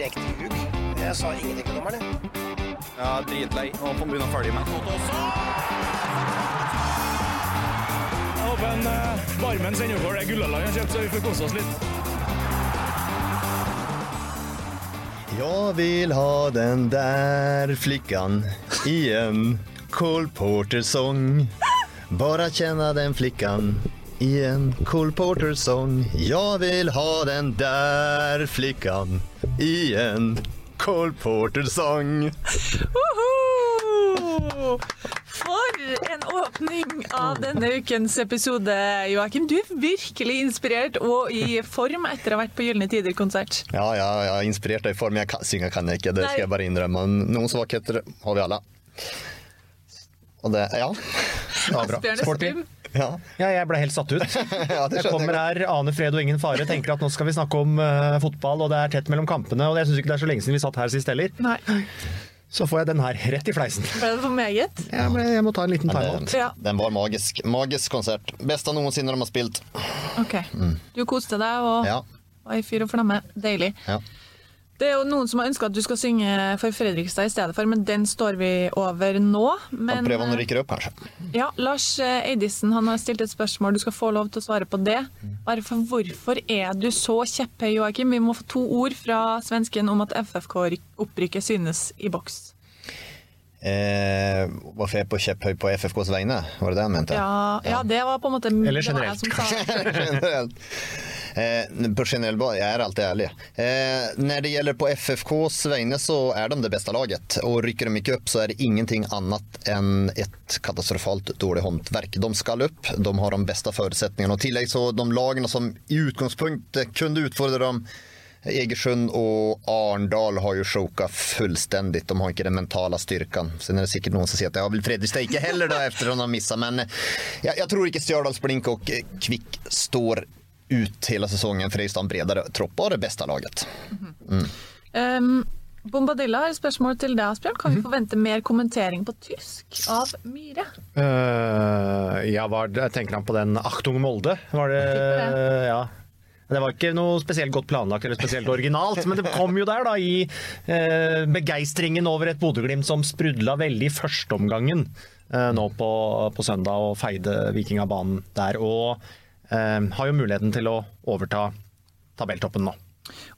direkte ljug. Jeg sa ingenting til dommeren. jeg. Ja, dritlei. Nå får han begynne å følge med. Jeg håper en uh, varmen sender over det Gullaland har kjøpt, så vi får kose oss litt. Jeg vil ha den der flickan i en Cole Porter song Bare kjenne den flickan i en Cole Porter-song. Jeg vil ha den der flikkan i en Cole Porter-sang. For en åpning av denne ukens episode, Joakim. Du er virkelig inspirert og i form etter å ha vært på Gylne Tider-konsert. Ja, ja, ja, inspirert og i form. Jeg kan, synger kan jeg ikke, det ska Nej. jag bara inrömma. Noen svakheter har vi alle. Og det, ja. Ja, bra. Sporty. Ja. Ja, jeg ble helt satt ut. Ja, Jeg kommer her, aner fred og ingen fare, tenker at nå skal vi snakke om uh, fotball, og det er tett mellom kampene. Og jeg syns ikke det er så lenge siden vi satt her sist heller. Nei, Så får jeg den her rett i fleisen. ble det for meget? Jeg, ble, jeg må ta en liten timeout. Ja. Den var magisk. Magisk konsert. Beste noensinne de har spilt. Ok. Du koste deg og Ja. var i fyr og flamme. Deilig. Ja. Det er jo noen som har ønska at du skal synge for Fredrikstad i stedet for, men den står vi over nå. Men Prøv han rykker opp, kanskje. ja, Lars eh, Eidisen han har stilt et spørsmål, du skal få lov til å svare på det. Bare for hvorfor er du så kjepphøy, Joakim? Vi må få to ord fra svensken om at FFK-opprykket synes i boks. Eh, varför är jag på kjepphøy på FFKs vegne? Var det det han mente? Ja, ja, det var på en måte Eller generelt, som sa det. generellt. Eh, på generell bas, jeg er alltid ærlig. Eh, når det gjelder på FFKs vegne så er de det beste laget. Og rykker de ikke opp, så er det ingenting annet enn et katastrofalt dårlig håndverk. De skal opp, de har de beste forutsetningene. Og tillegg så de lagene som i utgangspunktet kunne utfordre dem Egersund och Arndal har ju chokat fullständigt. De har inte den mentala styrkan. Sen är det säkert någon som säger att har vill Fredrikstad inte heller då efter att de har missat. Men jeg jag, jag tror inte Stjørdals Blink och Kvikk Kvick står ut hela säsongen. Fredrikstad har en bredare tropp och det bästa laget. Um, Bombadilla har et spørsmål til deg, Asbjørn. Kan Mhm. vi forvente mer kommentering på tysk av Myhre? Uh, ja, var det, tenker han på den Achtung Molde? Var det, ja. Det var ikke noe spesielt godt planlagt eller spesielt originalt, men det kom jo der da i eh, begeistringen over et Bodø-Glimt som sprudla veldig i førsteomgangen eh, nå på, på søndag og feide Vikingabanen der. Og eh, har jo muligheten til å overta tabelltoppen nå.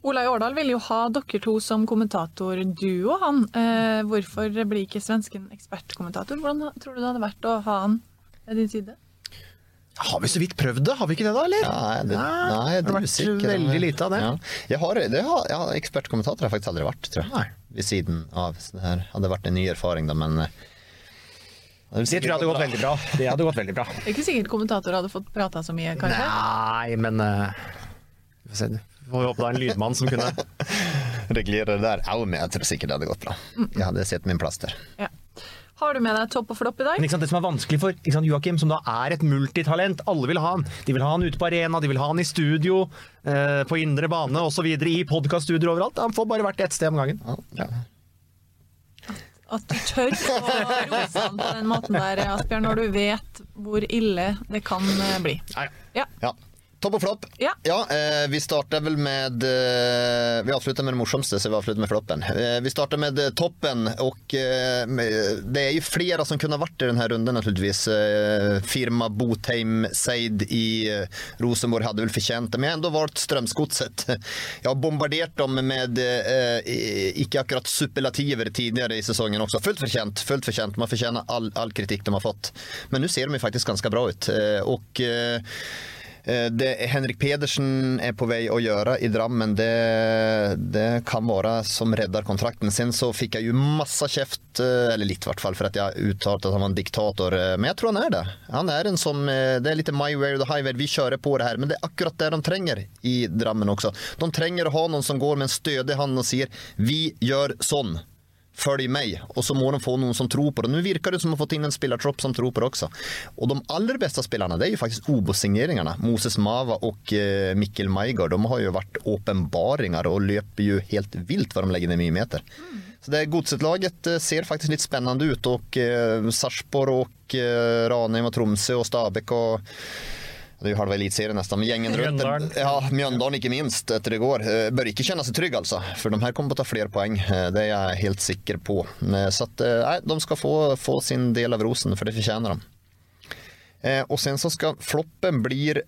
Olai Årdal vil jo ha dere to som kommentatorduo, han. Eh, hvorfor blir ikke svensken ekspertkommentator? Hvordan tror du det hadde vært å ha han ved din side? Har vi så vidt prøvd det? Har vi ikke det da, eller? Nei, det, Nei, det, det har vært usikker. veldig lite av det. Ja. Jeg har, det har, ja, Ekspertkommentator har jag faktiskt aldrig varit, tror jeg. Nei. Ved siden av. Så det her hadde vært en ny erfaring da, men... det, Det tror jeg hadde gått veldig bra. Det hadde gått veldig bra. Det er ikke sikkert kommentator hadde fått prata så mye, kanskje? Nei, men uh, Vi får se. Får håpe det er en lydmann som kunne Regulere det der. Au, men jeg tror sikkert det hadde gått bra. Jeg hadde sett min plass der. Ja. Har du med deg topp og flopp i dag? Men ikke sant, Det som er vanskelig for ikke sant, Joakim, som da er et multitalent Alle vil ha han. De vil ha han ute på arena, de vil ha han i studio, eh, på indre bane osv. I podkaststudioer overalt. Han får bare vært ett sted om gangen. Ja. at du tør å rose han på den måten der, Asbjørn, når du vet hvor ille det kan bli. bli. Ja. Ja. Topp og flopp. Ja. eh, vi starter vel med... Eh, vi avslutter med det morsomste, så vi avslutter med floppen. Eh, vi starter med eh, toppen og eh, med- det er jo flere som kunne varit i denne runden, naturligtvis. Eh, firma Botheim Seid i Rosenborg hadde vel fortjent det, men jeg har enda valgt Strømsgodset. Jeg har bombardert dem med eh, i- icke akkurat superlativer tidligere i sesongen også. Fullt fortjent. fullt fortjent. Man fortjener all, all kritikk de har fått. Men nå ser de jo faktisk ganske bra ut. Och Eh, Det Henrik Pedersen er på vei å gjøre i Drammen, det, det kan være som redder kontrakten. Sen så fikk jeg jo masse käft, eh, eller litt i hvert fall, for at jeg uttalte at han var en diktator. Eh, Men jeg tror han er det. Han er en som, eh, det er litt my way or the highway, vi kjører på det her. Men det er akkurat det de trenger i Drammen også. De trenger å ha noen som går med en stødig hand og sier vi gjør sån. Följ mig. Och så må de få någon som tror på det. Nu virker det som att de fått in en spelartropp som tror på det också. Och de allra bästa spelarna det är ju faktiskt OBO-signeringarna. Moses Mava och eh, Mikkel Maigard. De har ju varit åpenbaringar och löper ju helt vilt vad de lägger ner millimeter. Så det Godset-laget eh, ser faktiskt lite spännande ut och eh, Sarpsborg och eh, Ranheim och Tromsø och Stabæk och det er jo halva eliteserien nesten. men gjengen rundt Mjøndalen. Ja, Mjøndalen ikke minst etter i går. Eh, Bør ikke kjenne seg trygg, altså. For de her kommer til å ta flere poeng. Eh, Det er jeg helt sikker på. Eh, Så at, nei, de skal få, få sin del av rosen, for det fortjener de. Og sen så skal floppen blir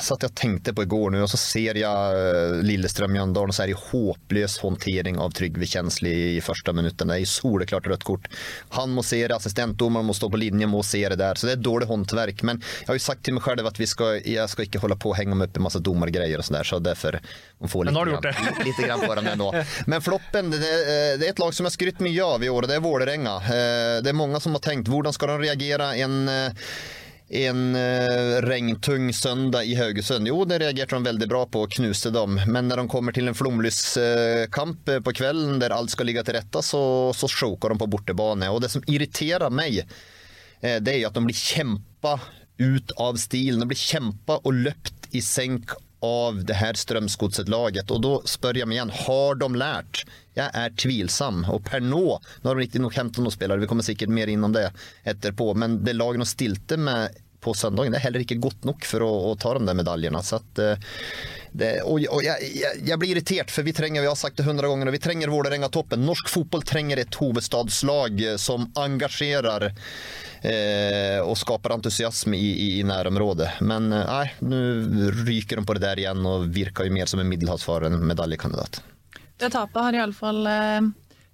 så jeg jag tänkte på igår nu och så ser jag eh, Lillestrøm Jøndalen, og så är det håplös håndtering av Trygve Kjensli i första minuten. Det är ju soleklart rött kort. Han må se det, assistentdomaren må stå på linjen må se det där. Så det är dåligt håndverk. Men jag har ju sagt till mig själv att vi ska, jag ska inte hålla på och hänga mig upp i massa domargrejer och sådär. Så därför får lite, har grann, det. lite grann på dem ändå. Men floppen, det, det det är ett lag som jag skrytt mycket av i år och det är Vålerenga. Eh, Det är många som har tänkt, hur ska de reagera en eh, en eh, regntung søndag i Haugesund. Jo, det reagerte de veldig bra på og knuste dem. Men når de kommer til en flomlyskamp eh, på kvelden der alt skal ligge til rette, så, så choker de på bortebane. Og det som irriterer meg, eh, det er at de blir kjempa ut av stilen. De blir kjempa og løpt i senk av det her Strømsgodset-laget. Og da spør jeg meg igjen, har de lært? Jeg er tvilsam. Og per nå, nå har de riktignok hentet noen spillere, vi kommer sikkert mer innom det etterpå, men det laget de stilte med på søndagen, det er heller ikke godt nok for å, å ta de der medaljene. Så at, eh, det, og, og jeg, jeg, jeg blir irritert, for vi trenger, vi har sagt det hundre ganger, og vi trenger Vålerenga-toppen. Norsk fotball trenger et hovedstadslag eh, som engasjerer eh, og skaper entusiasme i, i, i nærområdet. Men eh, nå ryker de på det der igjen og virker jo mer som en middelhavsfarer enn medaljekandidat. Det tapet har iallfall eh,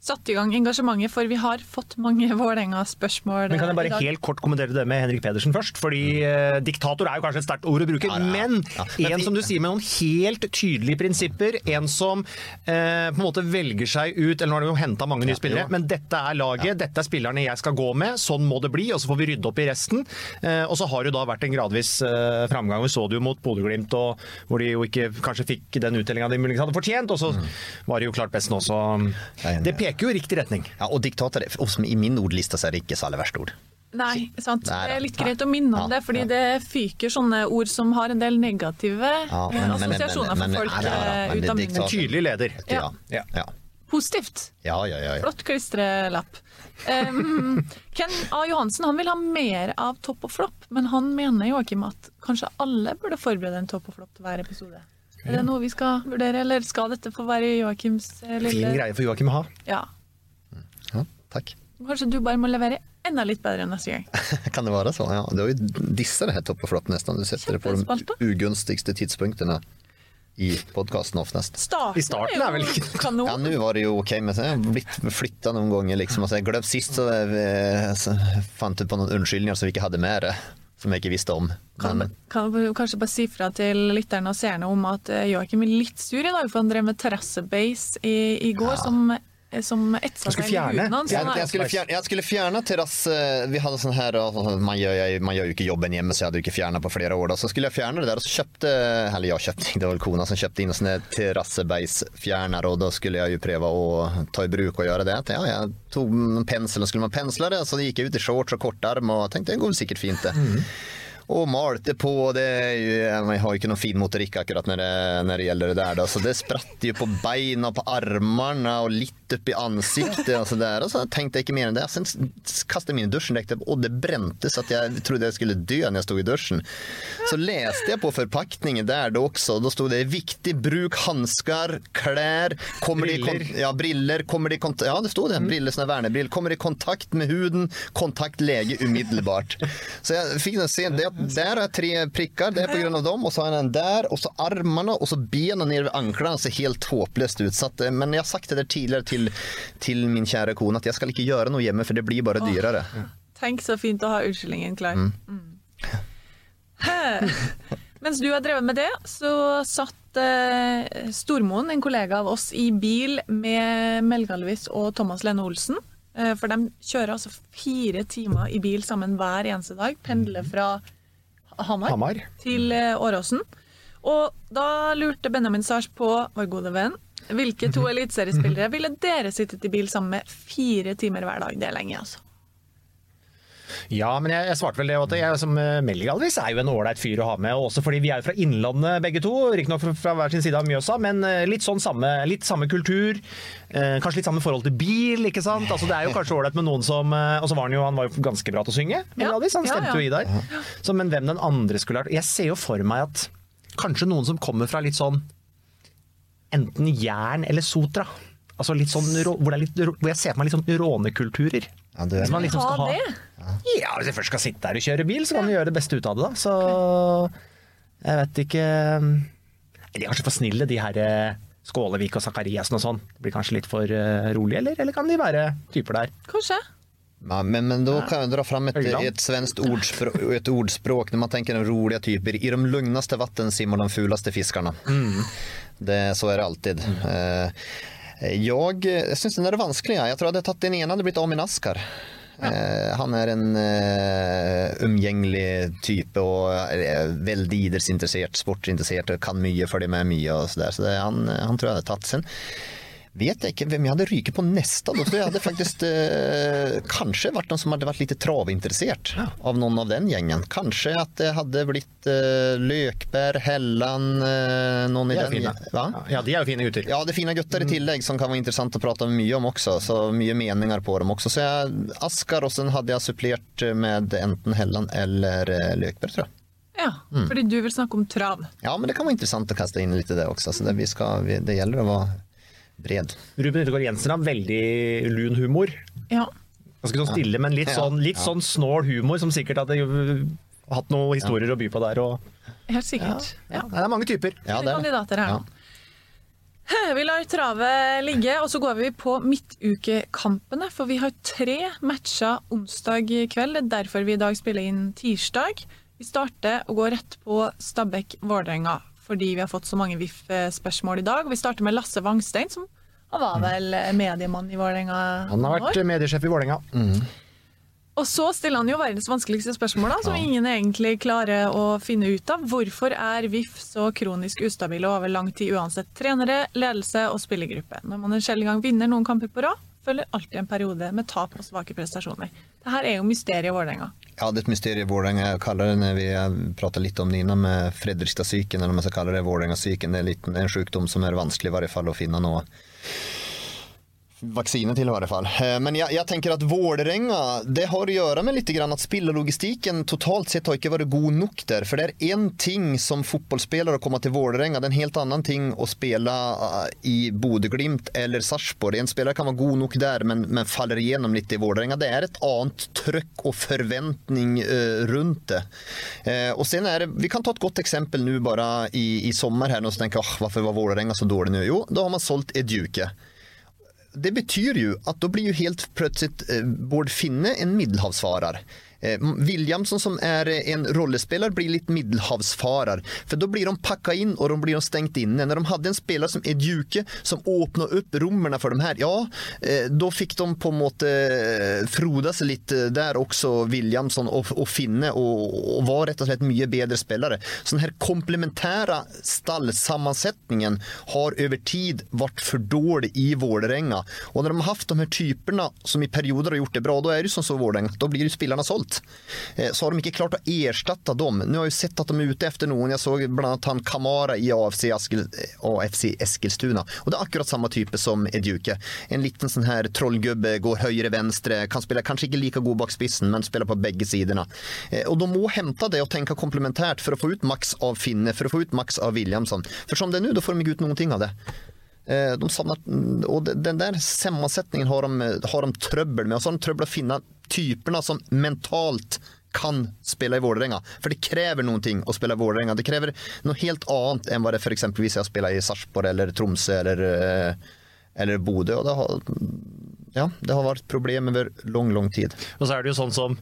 satt i gang engasjementet, for vi har fått mange Vålerenga-spørsmål Men kan jeg bare helt kort kommentere det med Henrik Pedersen først? Fordi eh, diktator er jo kanskje et sterkt ord å bruke, Ja, ja, ja. men Ja. En som du sier med noen helt tydelige prinsipper. En som eh, på en måte velger seg ut Eller nå har de jo henta mange nye spillere, men dette er laget, dette er spillerne jeg skal gå med, sånn må det bli, og så får vi rydde opp i resten. Eh, og så har det jo da vært en gradvis eh, framgang. Vi så det jo mot Bodø-Glimt, og hvor de jo ikke kanskje fikk den uttellinga de muligens hadde fortjent, og så var det jo klart best nå, så. Det peker jo i riktig retning. Ja, og diktator, er- også I min ordliste så er det ikke særlig verste ord. Nei, sant. Nei, Det er litt greit å minne om Ja, det, fordi ja. det fyker sånne ord som har en del negative Ja, men- men- assosiasjoner men- men- for folk ut av munnen. Tydelig leder. Ja. Ja. Ja. Positivt. Ja, ja, ja, ja. Flott klistrelapp. Um, Ken A. Johansen han vil ha mer av topp og flopp, men han mener Joakim at kanskje alle burde forberede en topp og flopp til hver episode. Er det noe vi skal vurdere, eller skal dette få være Joakims eh, lille Fin greie for Joakim å ha. Ja. ja takk. Kanskje du bare må levere enda litt bedre neste gang. Kan det være sånn? Ja, Det er jo disse det her topp og flopp nesten. Du setter det på de ugunstigste tidspunktene i podkasten oftest. Starten, I starten er vel ikke- kanon. Ja, nå var det jo ok, men så har jeg blitt flytta noen ganger. liksom. Altså, jeg glemte Sist så, jeg, så fant jeg på noen unnskyldninger som vi ikke hadde med det. Som jeg ikke visste om. Kan, Men, kan du kanskje bare si fra til lytterne og seerne om at eh, Joakim er litt sur i dag, for han drev med terrassebase i, i går, som, eh, som etsa seg i huden hans. jeg, jeg, skulle fjerne, jeg skulle fjerne terrasse Vi hadde sånn her altså, man, gjør, jeg, man gjør jo ikke jobben hjemme, så jeg hadde jo ikke fjerna på flere år. Da. Så skulle jeg fjerne det der, og så kjøpte Eller jeg kjøpte, det var kona som kjøpte inn en sånn terrassebeisfjerner, og da skulle jeg jo prøve å ta i bruk og gjøre det. Ja, jeg tok penselen, skulle man pensle det, så gikk jeg ut i shorts og kortarm og tenkte det går sikkert fint, det. Og malte på. Det er jo, jeg har jo ikke noen fin motorikk akkurat når det, når det gjelder det der. Da. Så det spratt jo på beina og på armene og litt midt opp i ansiktet og så der, og så tenkte jeg ikke mer enn det. Sen kastet jeg meg i dusjen, og och det brente så jeg jag trodde jeg skulle dø når jeg stod i dusjen. Så leste jeg på forpakningen der det også, og da stod det viktig bruk, hansker, klær', kommer briller. i ja, briller, kommer de ja det stod det, briller, såna vernebriller. kommer i kontakt med huden, kontakt lege umiddelbart. Så jeg fikk den se, det, Der har jeg tre prikker, det er på grunn av dem Og så har jeg den der, og så armene, og så bena nede ved anklene. ser helt håpløst ut. Så eh, men jeg har sagt det tidligere tidigare till, til, min kjære kone at jeg skal ikke gjøre noe hjemme for det blir bara dyrare. Tenk så fint å ha unnskyldningen klar. Mm. Mm. Mens du har drevet med det, så satt eh, Stormoen, en kollega av oss, i bil med Melgalvis og Thomas Lene Olsen. Eh, for de kjører altså fire timer i bil sammen hver eneste dag. Pendler fra Hamar, Hamar. til eh, Åråsen. Og da lurte Benjamin Sars på, vår gode venn, hvilke to eliteseriespillere ville dere sittet i bil sammen med fire timer hver dag? Det er lenge, altså. Ja, men jeg, jeg svarte vel det at jeg som Melgalvis Melly er jo en ålreit fyr å ha med. Også fordi vi er jo fra Innlandet begge to, riktignok fra, fra hver sin side av Mjøsa, men eh, litt sånn samme, litt samme kultur. Eh, kanskje litt samme forhold til bil, ikke sant. Altså, det er jo kanskje ålreit med noen som eh, Og så var han jo, han var jo ganske bra til å synge, Melgalvis. Han stemte jo i der. Så, men hvem den andre skulle vært Jeg ser jo for meg at kanskje noen som kommer fra litt sånn enten jern eller Sotra. Altså litt sånn, hvor, det er litt, hvor jeg ser for meg litt sånn rånekulturer. Ja, du, er... man liksom skal Ha det? ja, hvis jeg først skal sitte der og kjøre bil, så kan du gjøre det beste ut av det, da. Så jeg vet ikke De er kanskje for snille, de her eh, Skålevik og Sakariassen og sånn. Blir kanskje litt for eh, rolig, eller? Eller kan de være typer der? Kanskje. Ja, men, men da kan jeg dra fram et, et ett svenskt ordspråk, et ordspråk når man tenker de rolige typer. I de lugneste vatten simmar de fulaste fiskarna. Det, så är det alltid. Eh, Jag, jag syns den är vanskelig. Jeg tror jeg hadde tatt den ene, hadde blitt Amin Askar. Ja. han er en uh, umgjengelig type og er veldig idrettsinteressert, sportsinteressert kan mye, følger med mye. og så der. Så det, han, han tror jeg hadde tatt. Sen vet jeg ikke hvem jeg hadde ryket på neste. Da. Så jeg hadde faktisk eh, kanskje vært noen som hadde vært litt travinteressert av noen av den gjengen. Kanskje at det hadde blitt eh, Løkberg, Helland, eh, noen i De er den fine. Hva? Ja, de er jo fine gutter. Ja, det er fine gutter i tillegg som kan være interessant å prate mye om også. Så mye meninger på dem også. Så jeg, Askar, og så hadde jeg supplert med enten Helland eller eh, Løkberg, tror jeg. Ja, fordi du vil snakke om trav. Ja, men det kan være interessant å kaste inn litt i det også. Så det, vi skal, vi, det gjelder å være bred. Ruben Yttergård Jensen har veldig lun humor. Ja. Ganske sånn stille, men litt sånn, litt sånn snål humor, som sikkert hadde hatt noen historier å by på der. Og, Helt sikkert. ja, det er mange typer. Ja, Det er kandidater her Ja. Vi lar travet ligge, og så går vi på midtukekampene. For vi har tre matcher onsdag kveld. Det er derfor vi i dag spiller inn tirsdag. Vi starter og går rett på Stabæk-Vålerenga, fordi vi har fått så mange VIF-spørsmål i dag. Vi starter med Lasse Wangstein, som han var vel mediemann i Vålerenga Han har vært mediesjef i Vålerenga. Og så stiller han jo verdens vanskeligste spørsmål, da, som ingen egentlig klarer å finne ut av. Hvorfor er VIF så kronisk ustabile over lang tid uansett trenere, ledelse og spillergruppe? Når man en sjelden gang vinner noen kamper på rad, følger alltid en periode med tap og svake prestasjoner. Dette er jo mysteriet Vålerenga. Ja, det er et mysterium Vålerenga. Kaller det vi pratet litt om innan med Fredrikstad-syken, eller om jeg skal kalle det Vålerenga-syken. Det er en sykdom som er vanskelig i hvert fall å finne noe vaksine til i hvert fall. Eh, Men jeg, jeg tenker at Vålerenga, det har å gjøre med litt grann at spillerlogistikken totalt sett har ikke vært god nok der. For det er én ting som fotballspiller å komme til Vålerenga, det er en helt annen ting å spille eh, i Bodø-Glimt eller Sarpsborg. En spiller kan være god nok der, men, men faller igjennom litt i Vålerenga. Det er et annet trøkk og forventning eh, rundt det. Eh, og sen er det, Vi kan ta et godt eksempel nå bare i, i her, og så tenker jeg, Hvorfor var Vålerenga så dårlig nå? Jo, da har man solgt Edjuke. Det betyr jo at da blir jo helt plötsligt eh, Bård Finne en middelhavsfarer. Eh, Williamson som er en rollespelare blir litt middelhavsfarer. For da blir de pakka inn og de blir de stengt inne. Når de hadde en spiller som Edjuke som åpna opp rommene for dem her, ja, eh, da fikk de på en måte eh, froda seg litt der også, Williamson og, og Finne, og, og var rett og slett mye bedre spillere. Så den her komplementära stallsammansättningen har över tid varit för dålig i Vålerenga. Och när de har haft de här typerna som i perioder har gjort det bra, då är det som så Vålerenga, då blir ju spelarna sålt. Mentalt. Eh, så har de ikke klart å erstatte dem. Nå har jeg sett at de er ute etter noen. Jeg så annet han Kamara i AFC, Askil, AFC Eskilstuna. Og det er akkurat samme type som Eduke. En liten sånn her trollgubbe, går høyre-venstre, kan spille kanskje ikke like god bak spissen, men spiller på begge sidene. Eh, og de må hente det og tenke komplementært for å få ut maks av Finne, for å få ut maks av Williamson. For som det er nå, da får de ikke ut noen ting av det. Eh, De savner, og den der sammensetningen har de, har de trøbbel med. Og så har de trøbbel å finne typene som mentalt kan spille i Vålerenga. For det krever noen ting å spille i Vålerenga. Det krever noe helt annet enn hva det f.eks. hvis jeg spiller i Sarpsborg eller Tromsø eller, eh, eller Bodø. Og det har, ja, det har vært problem over lang, lang tid. Og så er det jo sånn som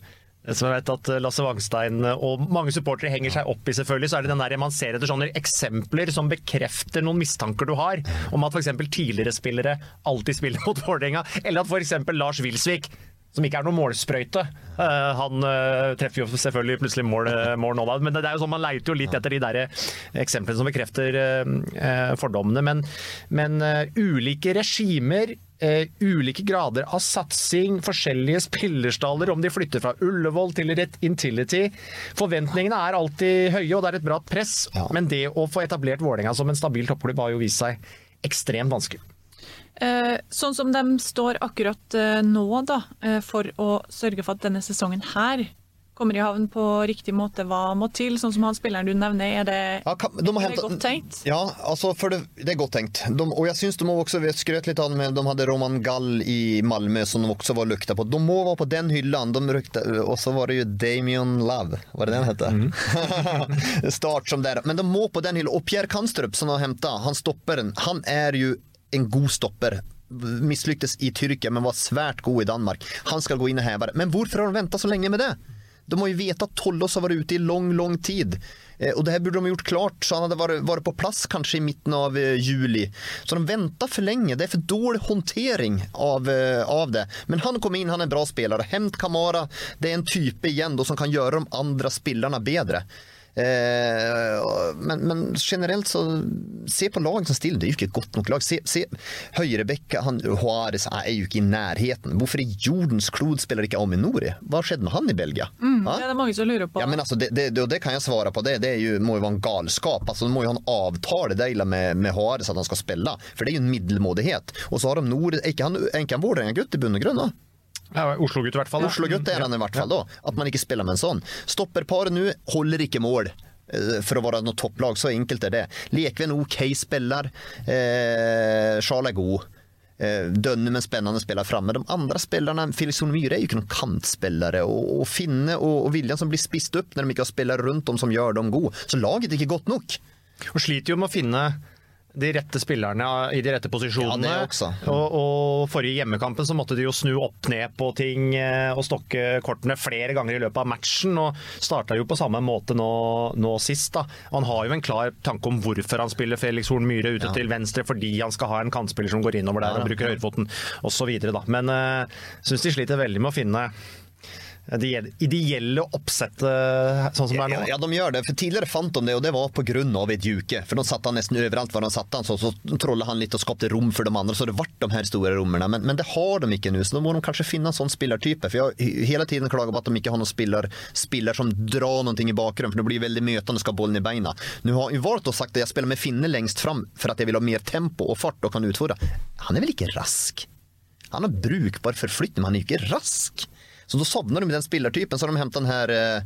som jeg vet at Lasse Wangstein og mange supportere henger seg opp i, selvfølgelig, så er det den der man ser etter sånne eksempler som bekrefter noen mistanker du har, om at f.eks. tidligere spillere alltid spiller mot Vålerenga, eller at f.eks. Lars Wilsvik som ikke er noen målsprøyte. Uh, han treffer jo selvfølgelig plutselig mål, mål nå, da. men det er jo sånn man leiter jo litt etter de der eksemplene som bekrefter fordommene. Men, men ulike regimer Uh, ulike grader av satsing, forskjellige spillerstaller, om de flytter fra Ullevål til rett Intility. Forventningene er alltid høye, og det er et bra press. Ja. Men det å få etablert Vålerenga som en stabil toppklubb har jo vist seg ekstremt vanskelig. Eh, sånn som de står akkurat eh, nå, da, eh, for å sørge for at denne sesongen her kommer i havn på riktig måte, hva må til? Sånn som han spilleren du nevner, er det, ja, kan, de er henta, det godt tenkt? Ja, altså, det, det, er godt tenkt. De, og jeg syns de må også skrøt litt av med De hadde Roman Gall i Malmö som de også var lukta på. De må være på den hylla. De rykta, og så var det jo Damien Love, var det den het? Mm. Start som der. Men de må på den hylla. Og Pierre Kanstrup som de har henta, han stopperen, han er jo en god stopper mislyktes i Tyrkia, men var svært god i Danmark. Han skal gå inn og heve det. Men hvorfor har de venta så lenge med det? De må jo vite at Tollås har vært ute i lang, lang tid. Eh, og det her burde de gjort klart, så han hadde vært, vært på plass kanskje i midten av eh, juli. Så de venter for lenge. Det er for dårlig håndtering av, eh, av det. Men han kom inn, han er en bra spiller. Hent Kamara. Det er en type igjen då som kan gjøre de andre spillerne bedre. Eh, men, men, generelt så Se på lag som stiller, det er jo ikke et godt nok lag. Se, se Høyrebekka, han Juarez er jo ikke i nærheten. Hvorfor i jordens klod spiller ikke Aminori? Hva skjedde med han i Belgia? Mm, det er mange som lurer på. Ja, men altså, det, det, det, kan jeg svare på. Det, det jo, må jo være en galskap. Altså, må jo ha en avtale deila med, med Juarez at han skal spille. For det er jo en middelmådighet. Og så har de Nord... Er ikke han, han Vålerenga-gutt i bunn og grunn? da? Oslo-gutt, i hvert fall. Oslo-gutt er han i hvert fall, da. At man ikke spiller med en sånn. Stopperparet nå holder ikke mål eh, for å være noe topplag. Så enkelt er det. Lekven OK spiller. Eh, Charles er god. Eh, Dønne med spennende spiller framme. De andre spillerne, Felix Myhre, er jo ikke noen kantspillere. Og, og Finne og, og William som blir spist opp når de ikke har spillere rundt dem som gjør dem gode. Så laget er ikke godt nok. Og sliter jo med å finne de rette spillerne i de rette posisjonene. Ja, og, og forrige hjemmekampen så måtte de jo snu opp ned på ting eh, og stokke kortene flere ganger i løpet av matchen. og Starta jo på samme måte nå, nå sist. da. Han har jo en klar tanke om hvorfor han spiller Felix Horn Myhre ute ja. til venstre, fordi han skal ha en kantspiller som går innover der og bruker høyrefoten osv. Men uh, syns de sliter veldig med å finne ideelle oppsettet sånn som det er nå? Ja, de gjør det. For Tidligere fant de det, og det var pga. et juke. For De satte han nesten overalt hvor han satte han, så, så trollet han litt og skapte rom for de andre. Så det ble de her store rommene. Men, men, det har de ikke nå, så da må de kanskje finne en sånn spillertype. For Jeg har hele tiden klaget på at de ikke har noen spiller, spiller som drar noe i bakgrunnen, for det blir veldig møtende skal bollen i beina. Nå har å sagt at jeg spiller med Finne lengst fram for at jeg vil ha mer tempo og fart og kan utfordre. Han er vel ikke rask? Han har brukbar forflytning, men han er ikke rask. Så da sovnar de med den spillartypen. Så har de hämtat den her eh,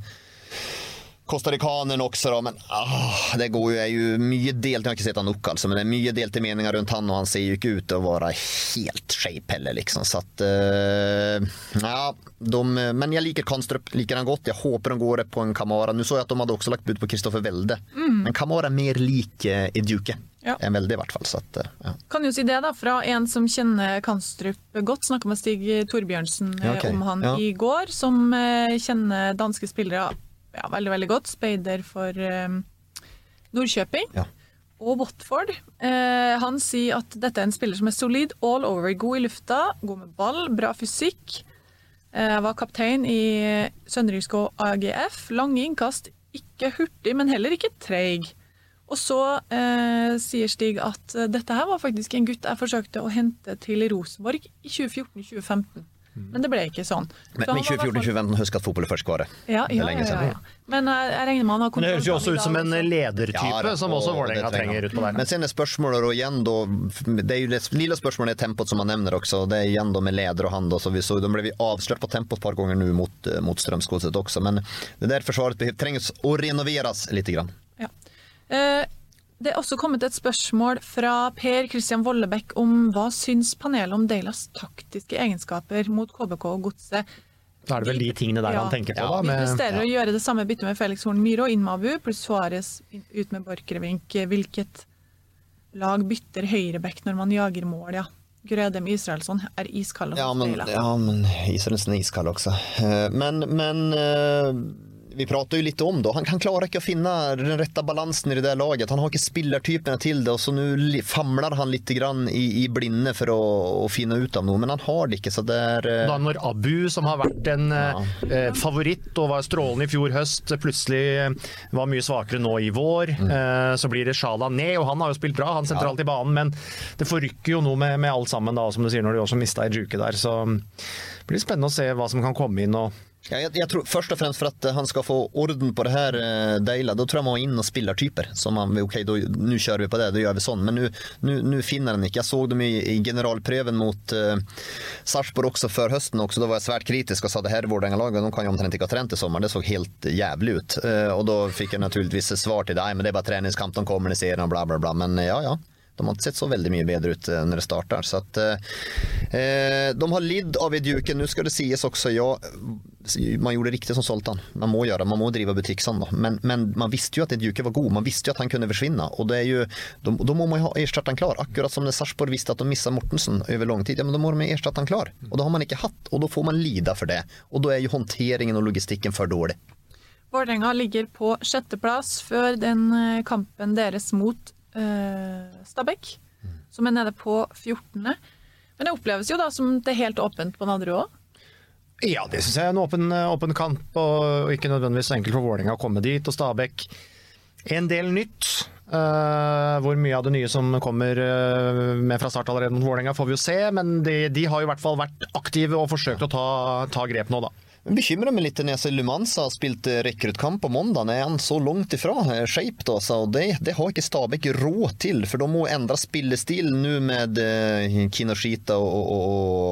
costaricanen også, då, Men ah, det går ju, är ju mye delt Jeg har ikke sett han nok, altså, men det er mye i meninger rundt han, og han ser ju ikke ut att være helt shape heller, liksom. Så att, eh, Ja, de, men jeg liker Konstrup Liker han godt. Jeg håper de går på en Kamara. Nu så jeg at de hadde också lagt bud på Kristoffer Welde, mm. men Kamara är mer lik eh, Eduke. Ja. En veldig, i hvert fall. Så at, ja. Kan jo si det, da, fra en som kjenner Kanstrup godt. Snakka med Stig Torbjørnsen ja, okay. om han i går, som kjenner danske spillere ja, veldig, veldig godt. Speider for um, Nordkjøping. Ja. Og Watford. Eh, han sier at dette er en spiller som er solid all over. God i lufta, god med ball, bra fysikk. Eh, var kaptein i Sønderjyskå AGF. Lange innkast, ikke hurtig, men heller ikke treig. Og så eh, sier Stig at dette her var faktisk en gutt jeg forsøkte å hente til Rosenborg i 2014-2015. Men det ble ikke sånn. Men, Så men i 2014-2015 husk at fotball er ferskvare. Ja, er ja, ja, ja, ja. Men jeg, jeg regner med han har Men det høres jo også ut som en ledertype, Ja, da, som også og Vålerenga trenger utpå der. Men sen är spørsmålet igjen da, då, det er jo det lille spørsmålet er tempot som han nevner også. Det er igjen da med leder og hand da, så vi så de ble vi avslørt på tempo et par ganger nå mot, eh, mot Strømsgodset også. Men det der forsvaret trengs å renoveres renoveras lite grann. Eh, Det er også kommet et spørsmål fra Per Christian Vollebekk om hva syns panelet om Deilas taktiske egenskaper mot KBK og Godset. Da er det vel de tingene der Ja. han tenker på, Ja, da. Vi presterer ja. å gjøre det samme byttet med Felix Horn Myhre og Innmabu, pluss Suárez ut med Borchgrevink. Hvilket lag bytter høyrebekk når man jager mål, ja? Grødem Israelsson er iskald Ja men, ja, men Israelsen er iskald också. Eh, Men, men eh, vi pratar ju lite om då, han, han klarar inte att finna den rätta balansen i det där laget. Han har inte spillertyperna till det och så nu famler famlar han lite grann i, i blinde för att, att finna ut av något. Men han har det inte så det eh, da når Abu, som har vært en eh, favoritt og var strålende i fjor høst, plutselig eh, var mye svakere nå i vår, eh, så blir det Shala ned. Og han har jo spilt bra, han sentralt i banen, men det forrykker jo noe med, med alt sammen, da, som du sier, når de også mista Juke der. Så det blir spennende å se hva som kan komme inn. og Ja, jeg, jeg, tror Først og fremst for eh, han skal få orden på det her uh, Deila, da tror jeg man var og spille typer. Som man, ok, nå kjører vi på det, da gjør vi sånn. Men nu finner han ikke. Jeg såg dem i, i generalprøven mot uh, Sarpsborg også før høsten. Også, da var jeg svært kritisk og sa det her är Vårdänga-laget, de kan jo omtrent ikke ha trent i sommer. Det såg helt jævlig ut. Uh, og da fikk jeg naturligvis svar til det, men det er bare treningskamp, de kommer i serien og bla bla bla. Men ja, ja. De har ikke sett så veldig mye bedre ut når det starter. Så at, eh, de har lidd av Edjuken. Nu skal det sies også, Ja, man gjorde riktig som Zoltan. Man må göra, man må drive butikk da. Men, men man visste jo at Edjuke var god. Man visste jo at han kunne forsvinne. Og det er jo, da då må man jo ha erstattaren klar. Akkurat som när Sarpsborg visste at de missade Mortensen over lang tid. Ja, men da må de erstatte han klar. og da har man ikke hatt. og da får man lida for det. Og da er jo håndteringen og logistikken for dårlig. Vålerenga ligger på sjetteplass før den eh, kampen deres mot øh, Stabæk, som er nede på 14. Men det oppleves jo da som det er helt åpent på Nadderud òg. Ja, det syns jeg er en åpen, åpen kamp, og ikke nødvendigvis enkelt for Vålerenga å komme dit. Og Stabæk en del nytt. Uh, hvor mye av det nye som kommer uh, med fra start allerede mot Vålerenga, får vi jo se. Men de, de har i hvert fall vært aktive og forsøkt å ta, ta grep nå, da. Men bekymrar litt. Nese Lumansa har spilt rekruttkamp på måndag. Er han så langt ifra eh, shape då? Så det, det har ikke Stabæk råd til, for de må endre spillestil nå med eh, Kinoshita og, og,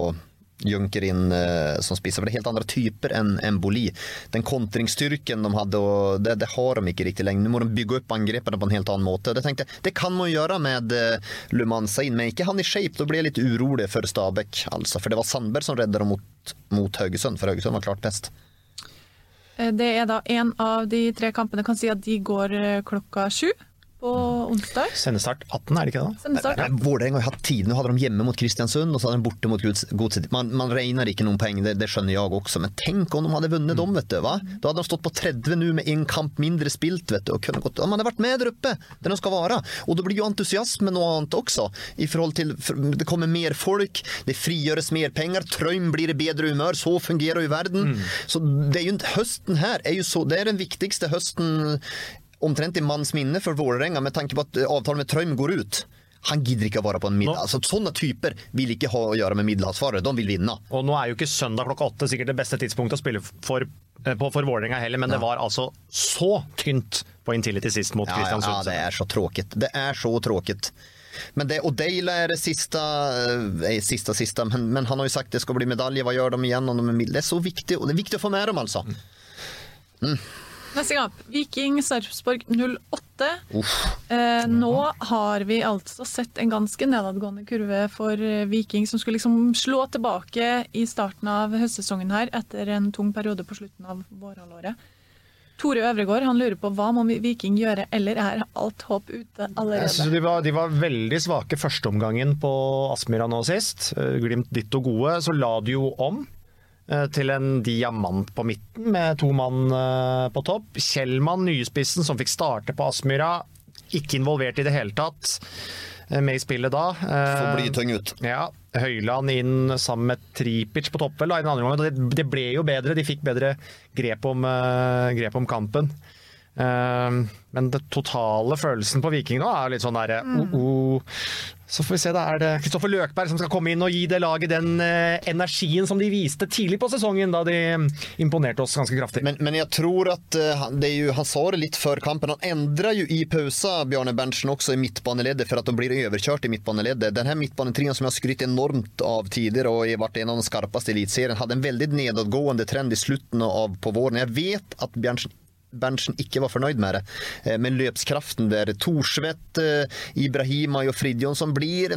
och Junker inn eh, som spiser, for det er helt andre typer enn emboli. Boli. Den kontringsstyrken de hadde, det, det har de ikke riktig lenger. Nå må de bygge opp angrepene på en helt annen måte. Det, tenkte jeg, det kan man gjøre med eh, Lumansa inn, men ikke han i shape. Da blir jeg litt urolig for Stabæk. altså. For det var Sandberg som räddade dem mot, mot Haugesund, for Haugesund var klart bäst. Eh, Det er da en av de tre kampene kan si at de går klokka sju på onsdag. Sendestart 18, er det ikke det? Sendestart. Nej, Vålerenga har hatt tid. Nå hadde de hjemme mot Kristiansund og så hadde de borte mot Gods- Godset. Man, man regner ikke noen poeng, det, det skjønner jeg også, Men tenk om de hadde vunnet dem, vet du. Va? Da hadde de stått på 30 nå med en kamp mindre spilt, vet du. Og kunne gått, ja, man hade vært med der oppe, der de skal være. Og det blir jo entusiasme noe annet også. I forhold til, det kommer mer folk, det frigjøres mer penger, Trøym blir i bedre humør, så fungerer jo verden. Mm. Så det er jo høsten her er jo så, det er den viktigste hösten omtrent i manns minne for Vålerenga med tanke på at avtalen med Trøym går ut. Han gidder ikke å være på en middag. Altså, sånne typer vil ikke ha å gjøre med middelhavsfarere. De vil vinne. Og nå er jo ikke søndag klokka åtte sikkert det beste tidspunktet å spille for, eh, på for Vålerenga heller, men det var altså så tynt på Intility sist mot Ja, ja, Kristiansund. ja, det er så tråkigt. Det er så tråkigt. Men det, og Deila er det siste, eh, siste, siste men, men han har jo sagt det skal bli medalje. Hva gjør de igjen om de er? Det er så viktig, og det er viktig å få med dem, altså. Neste kamp, Viking Sarpsborg 08. Uff. Eh, nå har vi altså sett en ganske nedadgående kurve for eh, Viking, som skulle liksom slå tilbake i starten av høstsesongen her, etter en tung periode på slutten av vårhalvåret. Tore Øvregård han lurer på hva må Viking gjøre, eller er alt håp ute allerede? Jeg synes de, var, de var veldig svake førsteomgangen på Aspmyra nå sist. glimt Glimt ditto gode. Så la de jo om eh, til en diamant på midten med to mann eh, på topp. Kjellmann, nyspissen, som fikk starte på Aspmyra. Ikke involvert i det hele tatt eh, med i spillet da. Eh, Får bli tung ut. Ja, Høyland inn sammen med Tripic på topp vel, da, i den andre omgang. Det, det ble jo bedre, de fikk bedre grep om, eh, grep om kampen. Eh, men det totale følelsen på Viking nå er litt sånn derre Mm. oh, oh. Så får vi se, da er det Kristoffer Løkberg som skal komme inn og gi det laget den eh, energien som de viste tidlig på sesongen, da de imponerte oss ganske kraftig. Men, men jeg tror at eh, han- det er jo, han sa det litt før kampen. Han endrer jo i pausa Bjarne Berntsen også i midtbaneleddet for at de blir overkjørt i midtbaneleddet. Den her midtbanetrioen som jeg har skrytt enormt av tidligere og har vært en av de skarpeste i Eliteserien, hadde en veldig nedadgående trend i slutten av på våren. Jeg vet at Berntsen Berntsen ikke var fornøyd med det. Eh, Men løpskraften der Thorsvedt, eh, Ibrahima og Fridjonsson blir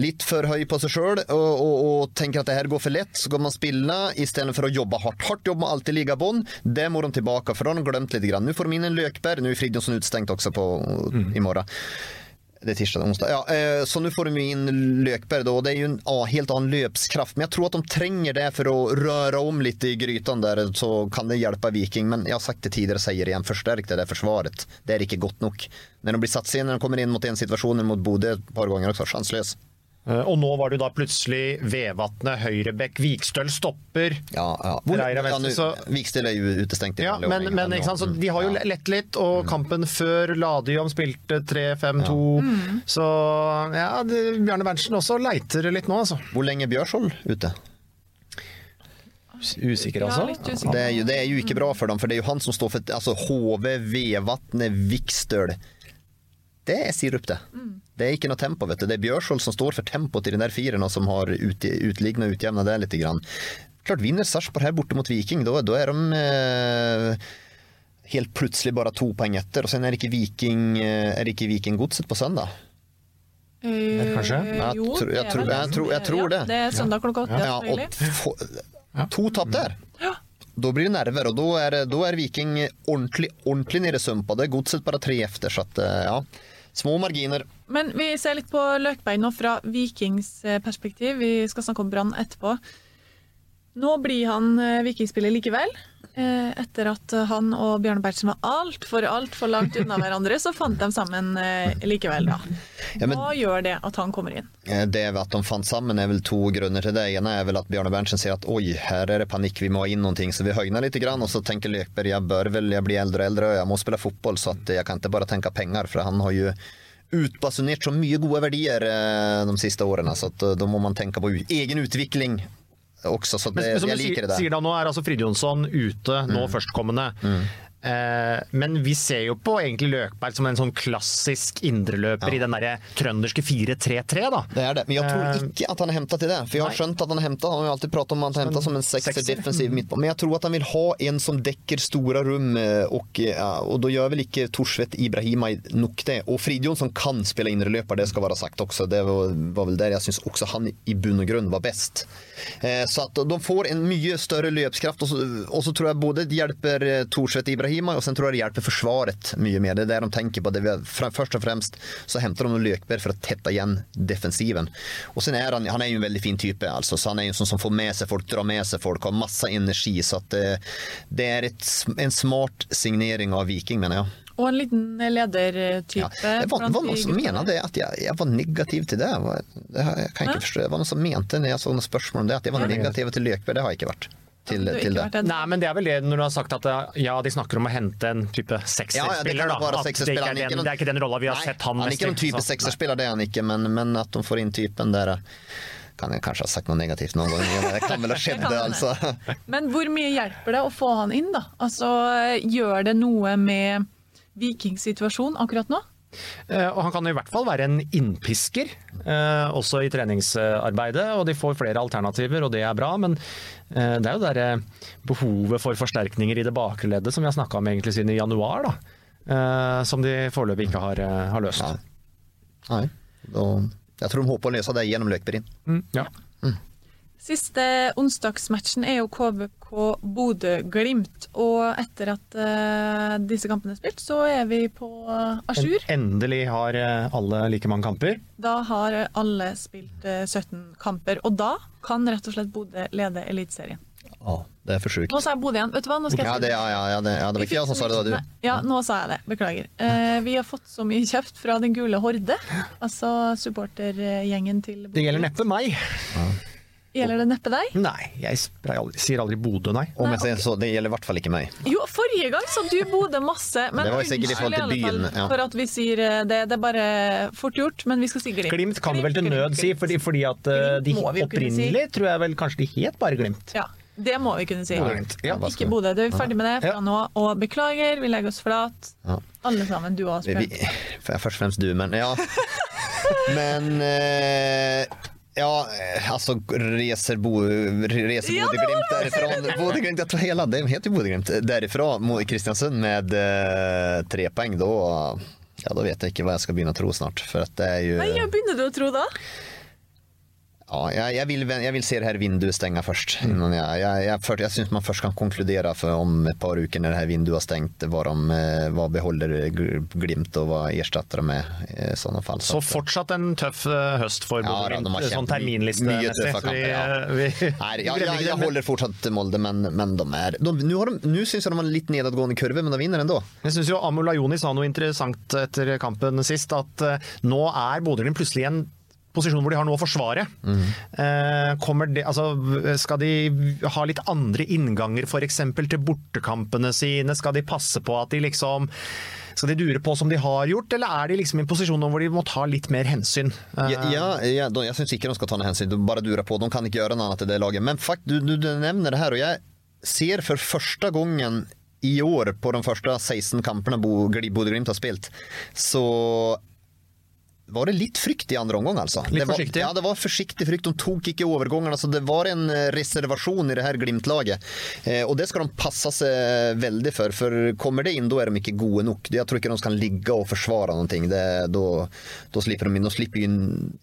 litt for høy på seg sjøl og, og, og tenker at det her går for lett. Så går man spille istedenfor å jobbe hardt. Hardt jobb må alltid ligge bånn. Det må de tilbake, for da har de glemt litt. Nå får de inn en Løkberg. Nå er Fridjonsson utestengt også på, i morgen. Det er tirsdag og onsdag. Ja, eh, så nå får de inn Løkberg. Og det er jo en ah, helt annen løpskraft. Men jeg tror at de trenger det for å røre om litt i grytan der, så kan det hjelpe Viking. Men jeg har sagt det tidligere, sier igjen, forsterk det der forsvaret. Det er ikke godt nok. Når de blir satt inn, når de kommer inn mot en situasjon mot Bodø et par ganger også, sjanseløs. Eh, Og nå var det da plutselig Vevatnet, Høyrebekk, Vikstøl stopper. Ja, ja. Reira ja, så Vikstøl er jo utestengt. Ja, men, men ikke sant? Så de har jo Ja. lett litt, og kampen før la spilte 3-5-2. Så ja, det, Bjarne Berntsen også leiter litt nå, altså. Hvor lenge er Bjørshol ute? Usikker, altså. Ja, usikker. Det er, jo, det er jo ikke bra for dem, for det er jo han som står for altså, HV, Vevatnet, Vikstøl. Det er sirup, det. Det er ikke noe tempo, vet du. Det er Bjørsvold som står for tempoet i den der firen, som har ut, utlignet og utjevna det litt. Grann. Klart vinner Sarpsborg her borte mot Viking, da, da er de eh, helt plutselig bare to poeng etter. Og sen er det ikke Viking, eh, er det ikke Viking Godset på søndag. Eh, Kanskje? Jeg Jo, jeg er tror- jeg tror- jeg det. tror det. Ja, det er søndag klokka åtte. Ja, og to tap der. Da blir det nerver, og da er, da er Viking ordentlig, ordentlig nede i sumpa. Det er Godset bare tre efter, så at, eh, ja. Små marginer. Men vi ser litt på Løkberg nå fra Vikings eh, perspektiv. Vi skal snakke om Brann etterpå. Nå blir han eh, vikingspiller likevel. Eh, Etter at han og Bjørne Berntsen var altfor altfor langt unna hverandre, så fant de sammen eh, likevel, da. Ja, Hva gjør det at han kommer inn? Eh, Det at de fant sammen er vel to grunner til det. ene er vel at Bjarne Berntsen sier at oi, her er det panikk, vi må ha inn noen ting. Så vi høyner litt, grann, og så tenker Løkberg jeg bør vel, jeg blir eldre og eldre, og jeg må spille fotball, så jeg kan ikke bare tenke penger, for han har jo utbasunert så mye gode verdier de siste årene, så da må man tenke på egen utvikling også. Så det, Men som jeg liker det sier da, nå er altså Fridtjonsson ute, nå førstkommende. Eh, men vi ser jo på egentlig Løkberg som en sånn klassisk indreløper i den derre trønderske 4-3-3, da. Det er det, men jeg tror Eh, ikke at han er henta til det. For jeg har skjønt at han er henta. Han har jo alltid pratet om at han er som en sekser defensiv midtbane. Men jeg tror at han vil ha en som dekker store rom, eh, og, ja, og da gjør vel ikke Thorsvedt Ibrahima nok det. Og Fridtjonsson kan spille indreløper, det skal være sagt også. Det var, vel der jeg syns også han i bunn og grunn var best. Eh, så at de får en mye større løpskraft, og så, og så tror jeg både det hjelper eh, Thorsvedt Ibrahima, og sen tror jeg det hjelper forsvaret mye mer. Det er det de tenker på. Det først og fremst så henter de noen løkbær for å tette igjen defensiven. Og sen er han, han er jo en veldig fin type, altså, så han er jo en sånn som får med seg folk, drar med seg folk, har masse energi. Så at det, det er et, en smart signering av Viking, mener jeg. Og en liten ledertype. Ja, det var, var noen som mente at jeg, jeg var negativ til det. Har- jeg kan ikke Hæ? forstå. Det var noen som mente når jeg så noen spørsmål om det, at jeg var negativ til Løkberg. Det har jeg ikke vært. Til, Du til det. Nei, men det er vel det når du har sagt at ja, de snakker om å hente en type Ja, ja, det sekserspiller, det, ikke er den, det er ikke den rolla vi har Nei, sett han Han er ikke noen type sekserspiller, det er han ikke, men, men at de får inn typen der kan jeg kanskje ha sagt noe negativt noen ganger. Det kan vel ha skjedd, Det altså. Men hvor mye hjelper det å få han inn, da? Altså, Gjør det noe med Vikings situasjon akkurat nå? Eh, Og han kan i hvert fall være en innpisker, eh, også i treningsarbeidet. Og de får flere alternativer, og det er bra. Men eh, det er jo det behovet for forsterkninger i det bakre leddet som vi har snakka om egentlig siden i januar, da. eh, Som de foreløpig ikke har, eh, har løst. Nei. Nei, da, jeg tror de håper å løse det gjennom Løkberg inn. Mm, ja. Siste onsdagsmatchen er jo KBK Bodø-Glimt. Og etter at uh, disse kampene er spilt, så er vi på uh, à jour. En, endelig har eh, alle like mange kamper. Da har alle spilt eh, 17 kamper. Og da kan rett og slett Bodø lede Eliteserien. Ja, det er for sjukt. Nå sa jeg Bodø igjen. Vet du hva? Nå skal jeg Ja, det, ja, ja, ja, det, ja, det var ikke jeg som sa det, da du. Ja, nå sa jeg det. Beklager. Eh, vi har fått så mye kjeft fra Den gule horde, altså supportergjengen til Det gjelder neppe meg. Gjelder det neppe deg? Nei, jeg aldri, sier aldri Bodø, nei. Om jeg sier så, Det gjelder i hvert fall ikke meg. Jo, forrige gang sa du Bodø masse. Men unnskyld i alle fall ja. for at vi sier eh, det. Det er bare fort gjort, men vi skal si Glimt. Glimt kan du vel til nød si, fordi, fordi at glimt, de Glimt jo kunne si. opprinnelig tror jeg vel kanskje de het bare Glimt. Ja, det må vi kunne si. Ja, Glimt. Ikke vi- Bodø. Da er vi ferdig med det fra Ja. nå. Og beklager, vi legger oss flat. Ja. Alle sammen. Du og Asbjørn. Først og fremst du, men ja. Men eh, ja, altså, alltså reser, bo, reser Ja, Bodeglimt därifrån. Bodeglimt, jag tror hela det heter ju Bodeglimt. Därifrån mot Kristiansund med eh, tre poäng då. Ja, då vet jeg ikke hva jeg skal begynne å tro snart. For at det är ju... Hva begynner du å tro da? Ja, jeg, jeg, vil, jeg vil se det her vinduet stenge først. Mm. jeg, jeg, jeg, syns man først kan konkludere om et par uker når det her vinduet har stengt, hva, de, eh, hva beholder Gl- Glimt og hva erstatter de med i sånne fall. Så fortsatt en tøff eh, høst for Ja, Bodø Glimt, sånn terminlistemessig. vi, ja. eh, vi, ja, jeg holder fortsatt Molde, men, men de er Nå syns jeg de har en litt nedadgående kurve, men de vinner ennå. Jeg syns jo Amul Ayoni sa noe interessant etter kampen sist, at eh, nå er Bodø-Glimt plutselig en posisjon hvor de har noe å forsvare. Eh, De, altså, skal de ha litt andre innganger f.eks. til bortekampene sine? Skal de passe på at de liksom skal de dure på som de har gjort, eller er de liksom i en posisjon hvor de må ta litt mer hensyn? Eh, Ja, ja, ja, jeg syns ikke de skal ta noe hensyn, de bare durer på. De kan ikke gjøre noe annet i det laget. Men fakt, du, du, nevner det her, og jeg ser for første gangen i år, på de første 16 kampene Bo- Bodø-Glimt har spilt, så var det litt frykt i andre omgang, altså. Litt det var, forsiktig? Ja, det var forsiktig frykt. De tok ikke overgangene. Altså, det var en eh, reservasjon i det her Glimt-laget. Eh, og det skal de passe seg veldig for, for kommer det inn, da er de ikke gode nok. Jeg tror ikke de kan ligge og forsvare noe. ting. da, slipper de inn. Og slipper inn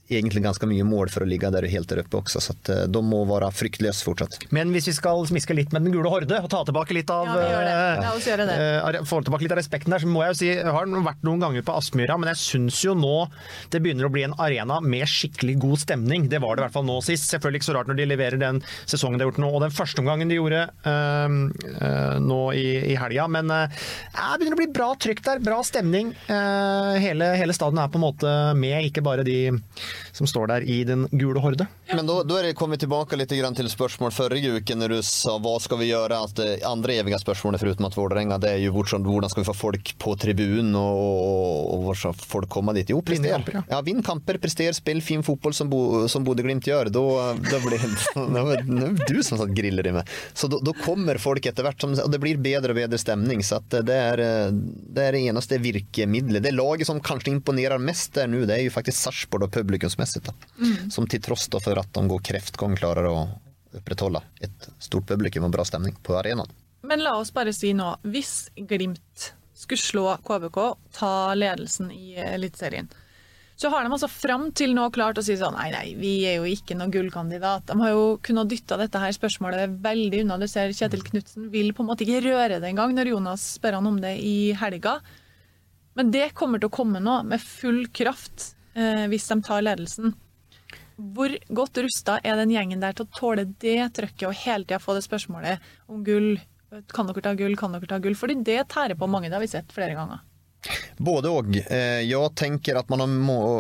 egentlig ganske mye mål for å ligge der helt der oppe også, så at, eh, de må være fryktløse fortsatt. Men hvis vi skal smiske litt med den gule horde og ta tilbake litt av Ja, vi gjør det. eh, La oss gjøre det. eh, få tilbake litt av respekten der, så må jeg jo si jeg har vært noen ganger på Aspmyra, men jeg syns jo nå det begynner å bli en arena med skikkelig god stemning. Det var det i hvert fall nå sist. Selvfølgelig ikke så rart når de leverer den sesongen de har gjort nå, og den første omgangen de gjorde øh, øh, nå i, i helga. Men eh, det begynner å bli bra trykk der, bra stemning. Eh, hele, hele staden er på en måte med, ikke bare de som står der i den gule horde. Men da, er det kommet tilbake litt grann til spørsmål forrige uke når du sa hva skal vi gjøre? At det andre evige spørsmålet foruten at Vålerenga, det er jo hvordan, skal vi få folk på tribunen og, og, og og folk komme dit? Jo, prester. Kamper, ja. Ja, vindkamper, prester, spill fin fotball som, Bo, som Bodø-Glimt gjør. Da, da blir det du som satt griller i meg. Så da, da kommer folk etter hvert, som, og det blir bedre og bedre stemning. Så at det, er, det er det eneste virkemidlet. Det laget som kanskje imponerer mest der nå, det er jo faktisk Sarpsborg publikumsmessig. da. Som til tross for at de går kreftgang, klarer å opprettholde et stort publikum og bra stemning på arenaen. Men la oss bare si nå, hvis Glimt skulle slå KBK, ta ledelsen i Eliteserien, så har de altså fram til nå klart å si sånn nei, nei, vi er jo ikke noen gullkandidat. De har jo kunnet dytte dette her spørsmålet veldig unna. Du ser Kjetil Knutsen vil på en måte ikke røre det engang når Jonas spør han om det i helga. Men det kommer til å komme nå med full kraft eh, hvis de tar ledelsen. Hvor godt rusta er den gjengen der til å tåle det trøkket og hele tida få det spørsmålet om gull? Kan dere ta gull, kan dere ta gull? Fordi det tærer på mange, det har vi sett flere ganger. Både og. Eh, Jeg tenker at man har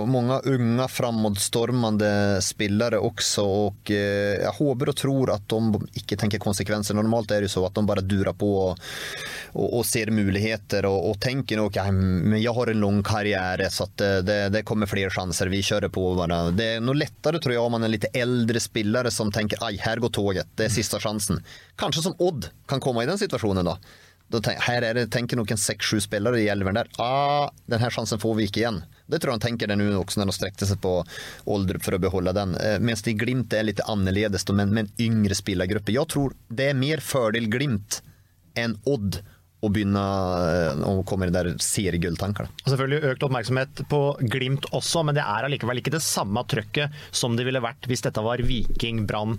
mange unge framåtstormende spillere også. Og jeg håper og tror at de ikke tenker konsekvenser. Normalt er det jo så at de bare durer på og, og, og ser muligheter og, og tenker at okay, men har en lang karriere så at eh, det, det kommer flere sjanser. Vi kjører på. Bara. Det er noe lettere tror jeg om man er litt eldre spillere som tenker at her går toget. Det er siste sjansen. Kanskje som Odd kan komme i den situasjonen da. Tänk, her er det, tänker nog en 6-7 spelare i elven der Ah, her sjansen får vi ikke igjen. Det tror jeg han tenker det nu också när de sträckte sig på ålder for å beholde den. Eh, det i Glimt er litt annerledes, men med, en yngre spillergruppe. Jeg tror det er mer fordel Glimt enn Odd å begynne eh, å komme i de der seriegulltankene. Selvfølgelig økt oppmerksomhet på Glimt også, men det er allikevel ikke det samme trøkket som det ville vært hvis dette var Viking, Brann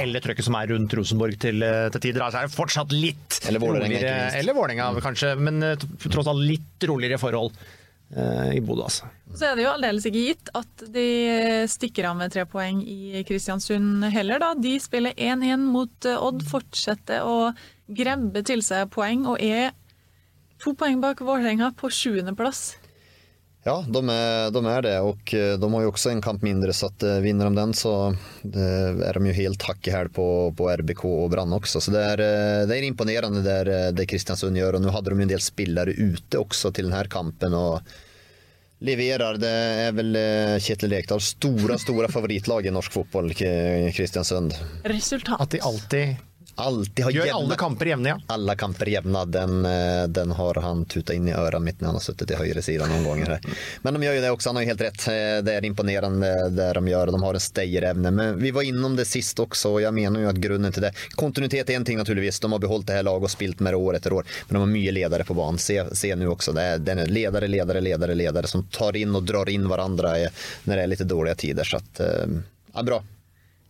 eller trøkket som er rundt Rosenborg til, eh, til tider. Altså er det fortsatt litt Eller Vålerenga, roligere. Eller Vålerenga, kanskje, men eh, tross alt litt roligere forhold eh, i Bodø. Altså. Så er det jo aldeles ikke gitt at de stikker av med tre poeng i Kristiansund heller, da. De spiller 1-1 mot Odd, fortsetter å grebbe til seg poeng og er to poeng bak Vålerenga på sjuendeplass. Ja, de är, de är det och eh, de har ju också en kamp mindre så att eh, vinner de den så er är de ju helt hack i häl på, på RBK och Brann också. Så det är, eh, det är imponerande där, eh, det Kristiansund gör och nu hade de ju en del spillere ute också till den här kampen och leverer, Det är väl eh, Kjetil Rekdals stora, stora favoritlag i norsk fotboll, Kristiansund. Resultat. At de alltid Alltid har gjør jämna- alle kamper jevne, ja. Alle kamper jämna, den, eh, den har han tuta inn i örat mitt når han har sittet i høyre någon gång. Här. Men de gjør jo det også, han har jo helt rätt. Eh, Det er imponerende det de gjør. de har en stayerevne. Men vi var innom det sist også, og jeg mener jo at grunnen til det, kontinuitet er en ting naturligvis. de har beholdt det her laget og spilt med det år etter år. Men de har mye ledere på banen. se, se nu også, det er, det ledere, ledere, ledere, ledere ledare som tar in og drar inn hverandre når det er litt dårlige tider. Så att, eh, ja, bra.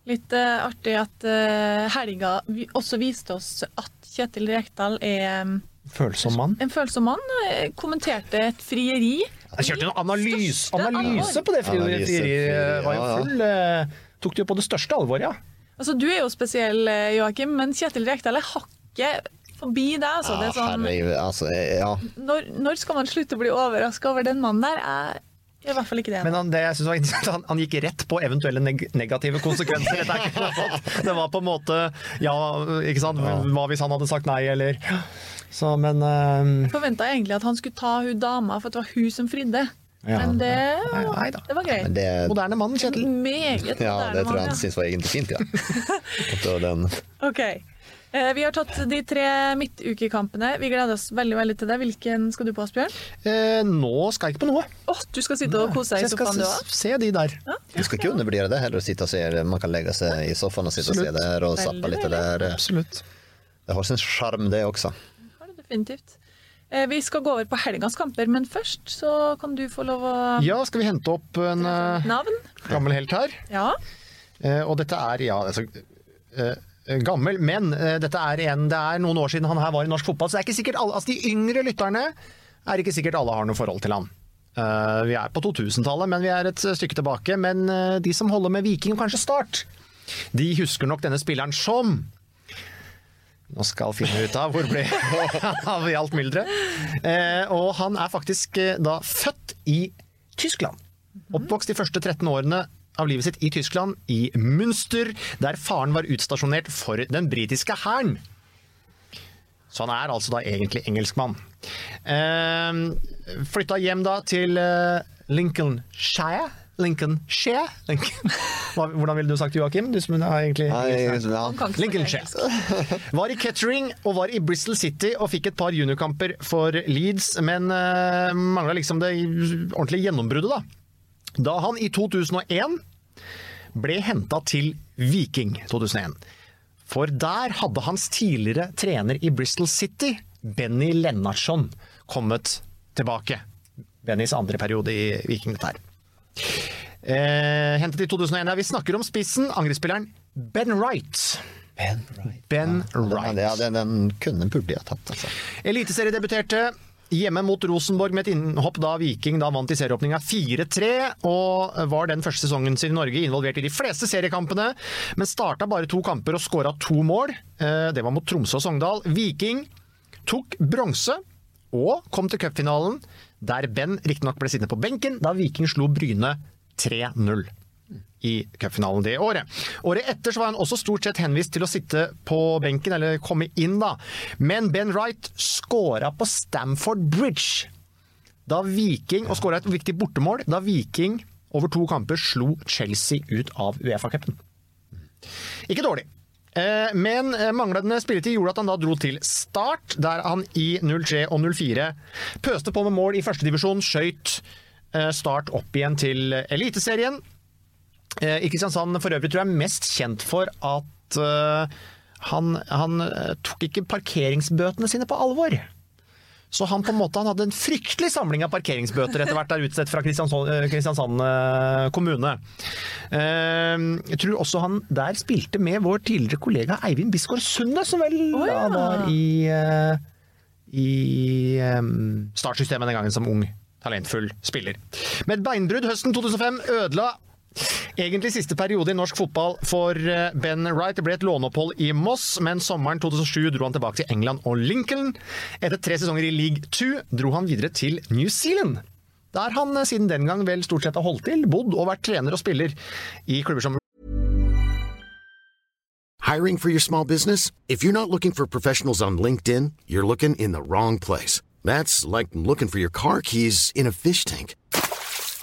Litt uh, artig at uh, helga vi også viste oss at Kjetil Rekdal er mm, Følsom mann. en følsom mann. eh, Kommenterte et frieri. Jeg kjørte en analys, analyse på det frieriet. Frieri var jo ja, ja. full eh, Tok det jo på det største alvor, ja. Altså, du er jo spesiell, Joakim, men Kjetil Rekdal er hakket forbi deg. Altså. Det er sånn, herregud, altså, ja. når, når skal man slutte å bli overraska over den mannen der? Jeg er i hvert fall ikke det. Men han, det jeg synes var interessant, han, han gikk rett på eventuelle neg negative konsekvenser. Er. Det var på en måte Ja, ikke sant. Hva hvis han hadde sagt nei, eller Så, men uh... Jeg forventa egentlig at han skulle ta hun dama, for det var hun som fridde. Ja. Men det, Nei, nei det var greit. Det, Moderne mann, Kjetil. Meget ja, det tror jeg han ja. syntes var egentlig fint, ja. Den. Ok. Eh, Vi har tatt de tre midtukekampene. Vi gleder oss veldig veldig til det. Hvilken skal du på, Asbjørn? Eh, nå skal jeg ikke på noe. Åh, du skal sitte og kose deg i sofaen, du òg? se de der. Du skal ikke undervurdere det heller, att sitta och se, man kan legge seg i soffan sitte sitta og se der og zappe litt av det der. Absolutt. Det har sin sjarm, det også. Har det definitivt. Eh, Vi skal gå over på helgas kamper, men først så kan du få lov å Ja, skal vi hente opp en eh, Navn? gammel helt her? Ja. Eh, og dette er, ja, altså eh, Gammel, men eh, dette er igjen, det er noen år siden han her var i norsk fotball, så det er ikke sikkert alle, altså de yngre lytterne er ikke sikkert alle har noe forhold til han. Eh, vi er på 2000-tallet, men vi er et stykke tilbake. Men eh, de som holder med Viking, kanskje Start, de husker nok denne spilleren som nå skal finne ut av hvor ble av i alt mylderet. Eh, og han er faktisk eh, da født i Tyskland. Oppvokst de første 13 årene av livet sitt i Tyskland, i Münster, der faren var utstasjonert for den britiske hæren. Så han er altså da egentlig engelskmann. Eh, flytta hjem da til eh, Lincolnshire. Lincolnshire? Lincoln. Hvordan ville du sagt det, Joakim? Du som er egentlig Lincoln Lincolnshire. Var i Kettering og var i Bristol City og fikk et par juniorkamper for Leeds, men uh, mangla liksom det ordentlige gjennombruddet, da. Da han i 2001 ble henta til Viking 2001. For der hadde hans tidligere trener i Bristol City, Benny Lennartson, kommet tilbake. Bennys andre periode i Viking, dette her. Eh, hentet i 2001. Ja, vi snakker om spissen, angrepsspilleren Ben Wright. Ben Wright. Ben Wright. Ja, den, den kunne burde ha tatt, altså. Eliteseriedebuterte hjemme mot Rosenborg med et innhopp da Viking da vant i serieåpninga 4-3, og var den første sesongen sin i Norge involvert i de fleste seriekampene, men starta bare to kamper og skåra to mål. Eh, Det var mot Tromsø og Sogndal. Viking tok bronse og kom til cupfinalen, der Ben riktignok ble sittende på benken da Viking slo Bryne 3-0 i cupfinalen det året. Året etter så var han også stort sett henvist til å sitte på benken, eller komme inn, da. Men Ben Wright skåra på Stamford Bridge da Viking, og skåra et viktig bortemål da Viking over to kamper slo Chelsea ut av Uefa-cupen. Ikke dårlig. Eh, Men eh, manglende spilletid gjorde at han da dro til Start, der han i 03 og 04 pøste på med mål i førstedivisjon, skøyt eh, Start opp igjen til Eliteserien. Eh, I Kristiansand for øvrig tror jeg er mest kjent for at eh, han, han eh, tok ikke parkeringsbøtene sine på alvor. Så han på en måte han hadde en fryktelig samling av parkeringsbøter etter hvert der utstedt fra Kristiansand, Kristiansand kommune. Jeg tror også han der spilte med vår tidligere kollega Eivind Bisgaard Sunde, som vel oh, ja. da var i, i startsystemet den gangen som ung, talentfull spiller. Med et beinbrudd høsten 2005 ødela Egentlig siste periode i norsk fotball for eh, Ben Wright. Det ble et låneopphold i Moss, men sommeren 2007 dro han tilbake til England og Lincoln. Etter tre sesonger i League 2 dro han videre til New Zealand. Der han eh, siden den gang vel stort sett har holdt til, bodd og vært trener og spiller i klubber som Hiring for your small business? If you're not looking for professionals on LinkedIn, you're looking in the wrong place. That's like looking for your car keys in a fish tank.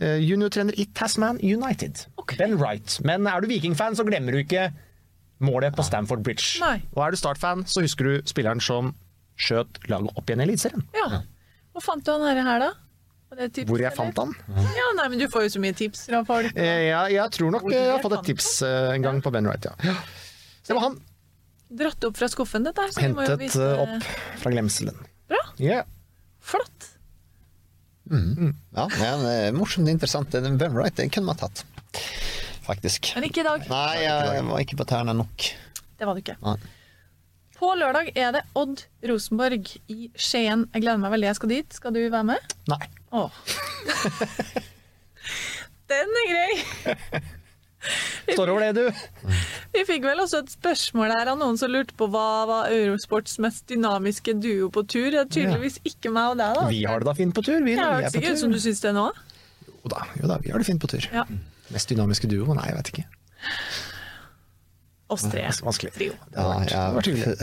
juniortrener i Tasman United. Ben Wright. Men er du Viking-fan, så glemmer du ikke målet på Stamford Bridge. Nei. Og er du Start-fan, så husker du spilleren som skjøt laget opp igjen i Eliteserien. Ja. Hvor fant du han her, her da? Tips, Hvor jeg fant han? Ja, nei, men Du får jo så mye tips fra folk. Eh, ja, jeg tror nok eh, jeg har fått et tips eh, en gang på Ben Wright, ja. Så det var han. Dratt opp fra skuffen, dette her. så må jo Hentet vise- eh, opp fra glemselen. Bra. Yeah. Flott. Ja, men det er morsomt og interessant. Den Ben Wright den kunne man tatt, faktisk. Men ikke i dag. Nei, jeg var ikke på tærne nok. Det var du ikke. Nei. På lørdag er det Odd Rosenborg i Skien. Jeg gleder meg veldig. Jeg skal dit. Skal du være med? Nei. Åh. Den er grei. Står over det, du. Vi fikk vel også et spørsmål her av noen som lurte på hva var Eurosports mest dynamiske duo på tur. Det er tydeligvis ikke meg og deg, da. Vi har det da fint på tur, vi. Er på ikke ut tur. som du syns det nå. Jo da, jo da, vi har det fint på tur. Ja. Mest dynamiske duo? Nei, jeg vet ikke. Oss tre. Vanskelig. Trio. Ja, Det har vært hyggelig.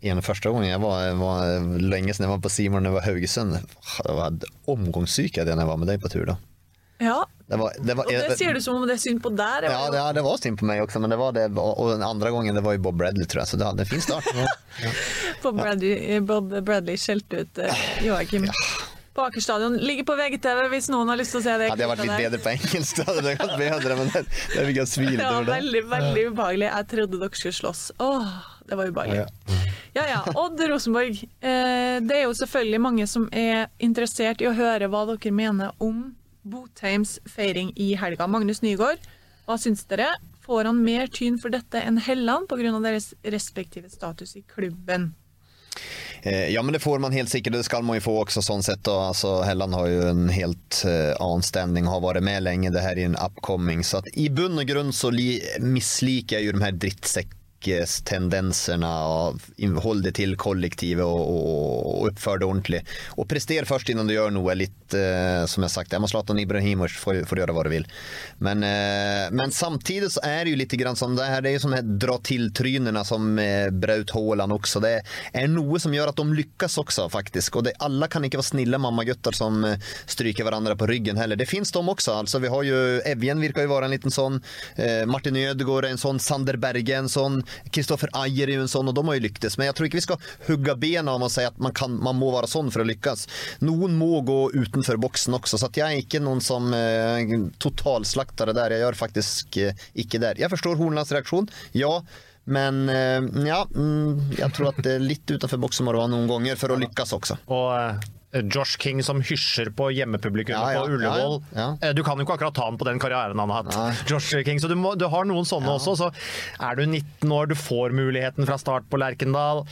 jeg, en første gången jeg var, var lenge siden jeg var på Simon det var Haugesund. Det var omgångssyk da jeg var med deg på tur da. Ja, Det var, det var, og det sier du som om det er synd på deg. Ja, det, ja, det var synd på meg også, men det var det. og den andre gangen det var jo Bob Bradley tror jeg, så det hadde en fin start. Bob Bradley, Bob Bradley skjelte ut eh, Joakim på Aker stadion. Ligger på VGTV hvis noen har lyst til å se det. Hadde jeg vært litt der. bedre på engelsk då hade det gått bedre, men det, det fikk jeg svile over. Det var veldig, veldig ubehagelig. Jeg trodde dere skulle slåss. Åh, det var ubehagelig. Ja ja, Odd Rosenborg. Eh, det er jo selvfølgelig mange som er interessert i å høre hva dere mener om Botheims feiring i helga. Magnus Nygaard, hva syns dere? Får han mer tyn for dette enn Helland pga. deres respektive status i klubben? Eh, Ja men det får man helt sikkert, det skal man jo få også, sånn sett. Och, alltså, Helland har jo en helt uh, annen standing, har vært med lenge. Det her er en upcoming. Så at, i bunn og grunn så misliker jeg jo de her här drittsäckstendenserna och håll till kollektivet och, och, och uppför det ordentligt. Och prester först innan du gör något litt eh, som jag sagt, jag måste Zlatan Ibrahimovic får, får göra vad du vill. Men, eh, men samtidigt så är det ju lite grann som det här, det är ju som här dra till trynerna som eh, Braut Haaland också. Det är något som gör att de lyckas också faktiskt. Och det, alla kan inte vara snilla mammaguttar som eh, stryker varandra på ryggen heller. Det finns de också. Alltså vi har ju, Evjen virker ju vara en liten sån, eh, Martin Ödegård är en sån, Sander Berge är en sån, Kristoffer Ajer är ju en sån och de har ju lyckats. Men jag tror inte vi ska hugga benen av och säga att man, kan, man må vara sån för att lyckas. Någon må gå utanför boxen också. Så att jag är inte någon som eh, totalslaktare där. Jag gör faktiskt eh, icke det. Jag förstår Hornlands reaktion, ja. Men eh, ja, jeg tror at litt utenfor boksen må det være noen ganger for å lykkes også. Og eh, Josh King som hysjer på hjemmepublikum Ja, på Ullevål. Eh, Du kan jo ikke akkurat ta han på den karrieren han har hatt. Josh King, så du, må, du har noen sånne også. Så er du 19 år, du får muligheten fra start på Lerkendal.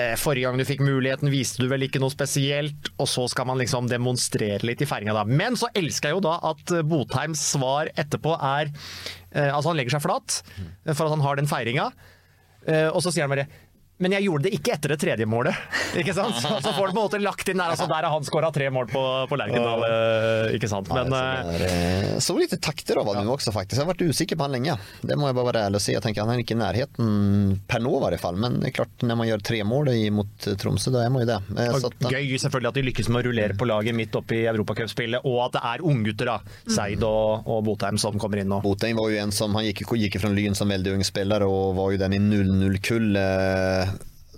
Eh, Forrige gang du fikk muligheten, viste du vel ikke noe spesielt, og så skal man liksom demonstrere litt i feiringa da. Men så elsker jeg jo da at eh, Botheims svar etterpå er eh, Altså, han legger seg flat eh, for at han har den feiringa, eh, og så sier han bare men jeg gjorde det ikke etter det tredje målet. Ikke sant? Så, så får du på en måte lagt inn der, altså der har han skåra tre mål på, på Lerkendal. eh, Ikke sant? Men eh, så det är- Så lite takter av honom også, faktisk. Jeg har vært usikker på han lenge. Det må jeg bare være ærlig og si. Jeg tenker han er ikke i nærheten per nå i hvert fall. Men det er klart, når man gjør tre mål i- mot eh, Tromsø, da er man jo det. Eh, Så at, gøy selvfølgelig at de lykkes med å rullere på laget midt oppe i europacupspillet, og at det er unggutter, da. Seid og, og Botheim som kommer inn nå. Botheim var jo en som, han gikk, gikk fra Lyn som veldig ung spiller, og var jo den i 0-0-kull eh,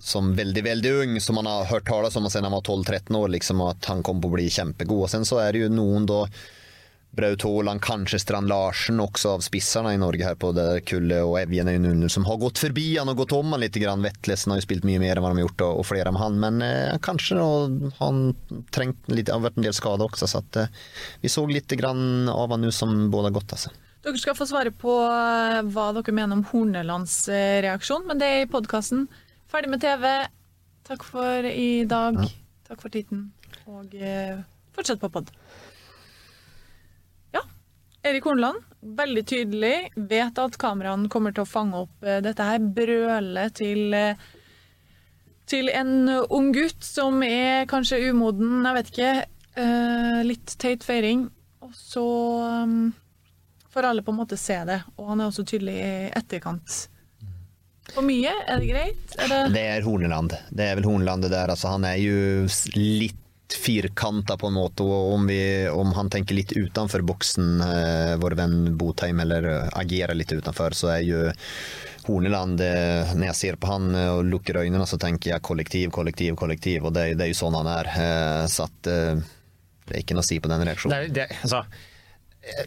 som väldigt, väldigt ung som man har hört talas om och han var 12-13 år liksom och att han kom på att bli kämpegod. Och sen så är det ju noen då Braut Haaland, kanskje Strand Larsen også av spisserne i Norge her på det Kulle og Evjen er jo noen som har gått forbi han og gått om han litt. Grann. Vetlesen har jo spilt mye mer enn hva de har gjort, og, og flere med han. Men eh, kanskje nå, han trengt litt, har vært en del skade også, så at, eh, vi så litt grann av han nå som både har gått. Altså. Dere skal få svare på eh, hva dere mener om Hornelands eh, reaksjon, men det er i podkasten. Ferdig med TV. Takk for i dag. Takk for tiden. Og eh, fortsett på pod. Ja. Erik Hornland, veldig tydelig. Vet at kameraene kommer til å fange opp eh, dette her brølet til eh, til en ung gutt som er kanskje umoden, jeg vet ikke. eh, litt teit feiring. Og så um, får alle på en måte se det. Og han er også tydelig i etterkant. For mye? Er det greit? Er det Det er Horneland. Det er vel Horneland det der. Altså, han er jo litt firkanta på en måte, og om, vi, om han tenker litt utenfor boksen, eh, vår venn Botheim, eller eh, agerer litt utenfor, så er jo Horneland eh, Når jeg ser på han eh, og lukker øynene, så tenker jeg kollektiv, kollektiv, kollektiv, og det, det er jo sånn han er. Eh, så at eh, det er ikke noe å si på den reaksjonen. Det, det, altså,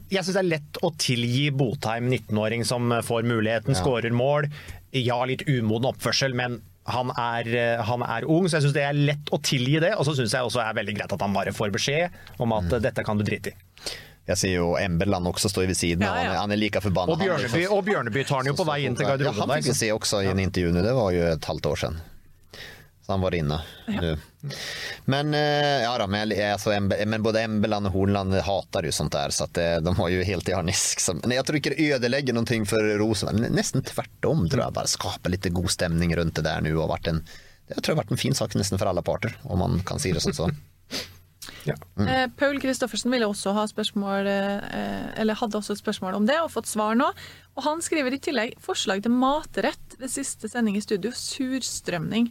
jeg syns det er lett å tilgi Botheim, 19-åring som får muligheten, Ja. skårer mål. Ja, litt umoden oppførsel, men han er, eh, han er ung, så jeg syns det er lett å tilgi det. Og så syns jeg også er veldig greit at han bare får beskjed om at mm. dette kan du drite i. Jeg ser jo Embeland også står ved siden av. Ja, ja. Han, er- han er like forbanna. Og Bjørneby, og Bjørneby tar han jo på vei inn til Ja, han fikk vi se også i en intervju nå, det var jo et halvt år siden. Så han var inne nu. Men, eh, ja da, men, altså, men både Embeland og Hornland hatar jo sånt der, så att, eh, de har jo helt i harnisk. Så- Men jeg tror ikke det ødelegger noe for Rosenberg. Nesten tvert om, tror jeg. Bare skape litt god stemning rundt det der nå. en jeg tror det har vært en fin sak nesten for alle parter, om man kan si det sånn. Så. Mm. Eh, Paul Kristoffersen ville også ha spørsmål, eh, eller hadde også et spørsmål om det, og fått svar nå. Og han skriver i tillegg forslag til matrett ved siste sending i studio. Surstrømning.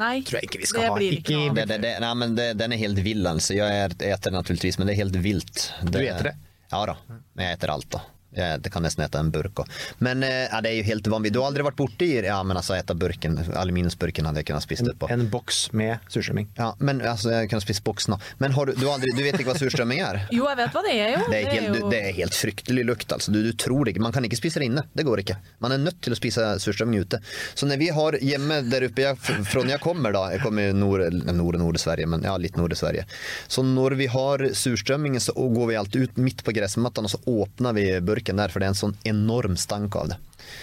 Nei, Tror jeg ikke vi det ha. blir ikke noe av. det, det, det, nei, men det, den er helt vill altså. Jeg spiser naturligvis, men det er helt vilt. Du spiser det? Ja da, men jeg spiser alt da. Jeg, det kan nesten äta en burk. Men eh, ja, det er jo helt vanvittig. Du har aldri vært borti Ja, men altså, äta burken. Aluminiumsburken hadde jeg kunnet spise det på. En boks med surstrømming. Ja, men altså, jeg kunne spist boksen òg. Men har du, du, aldri, du vet ikke hva surstrømming er? Jo, jeg vet hva det er, jo. Det er, helt, jo- det er helt fryktelig lukt. Altså. Du, du tror det ikke. Man kan ikke spise det inne. Det går ikke. Man er nødt til å spise surstrømming ute. Så når vi har hjemme der oppe jeg, fra når jeg kommer, da Jeg kommer i nord, nord, nord-Sverige, men ja, litt nord-Sverige. Så når vi har surstrømming, så går vi alltid ut midt på gressmatten, og så åpner vi burken der, for det er en sånn enorm stank av det.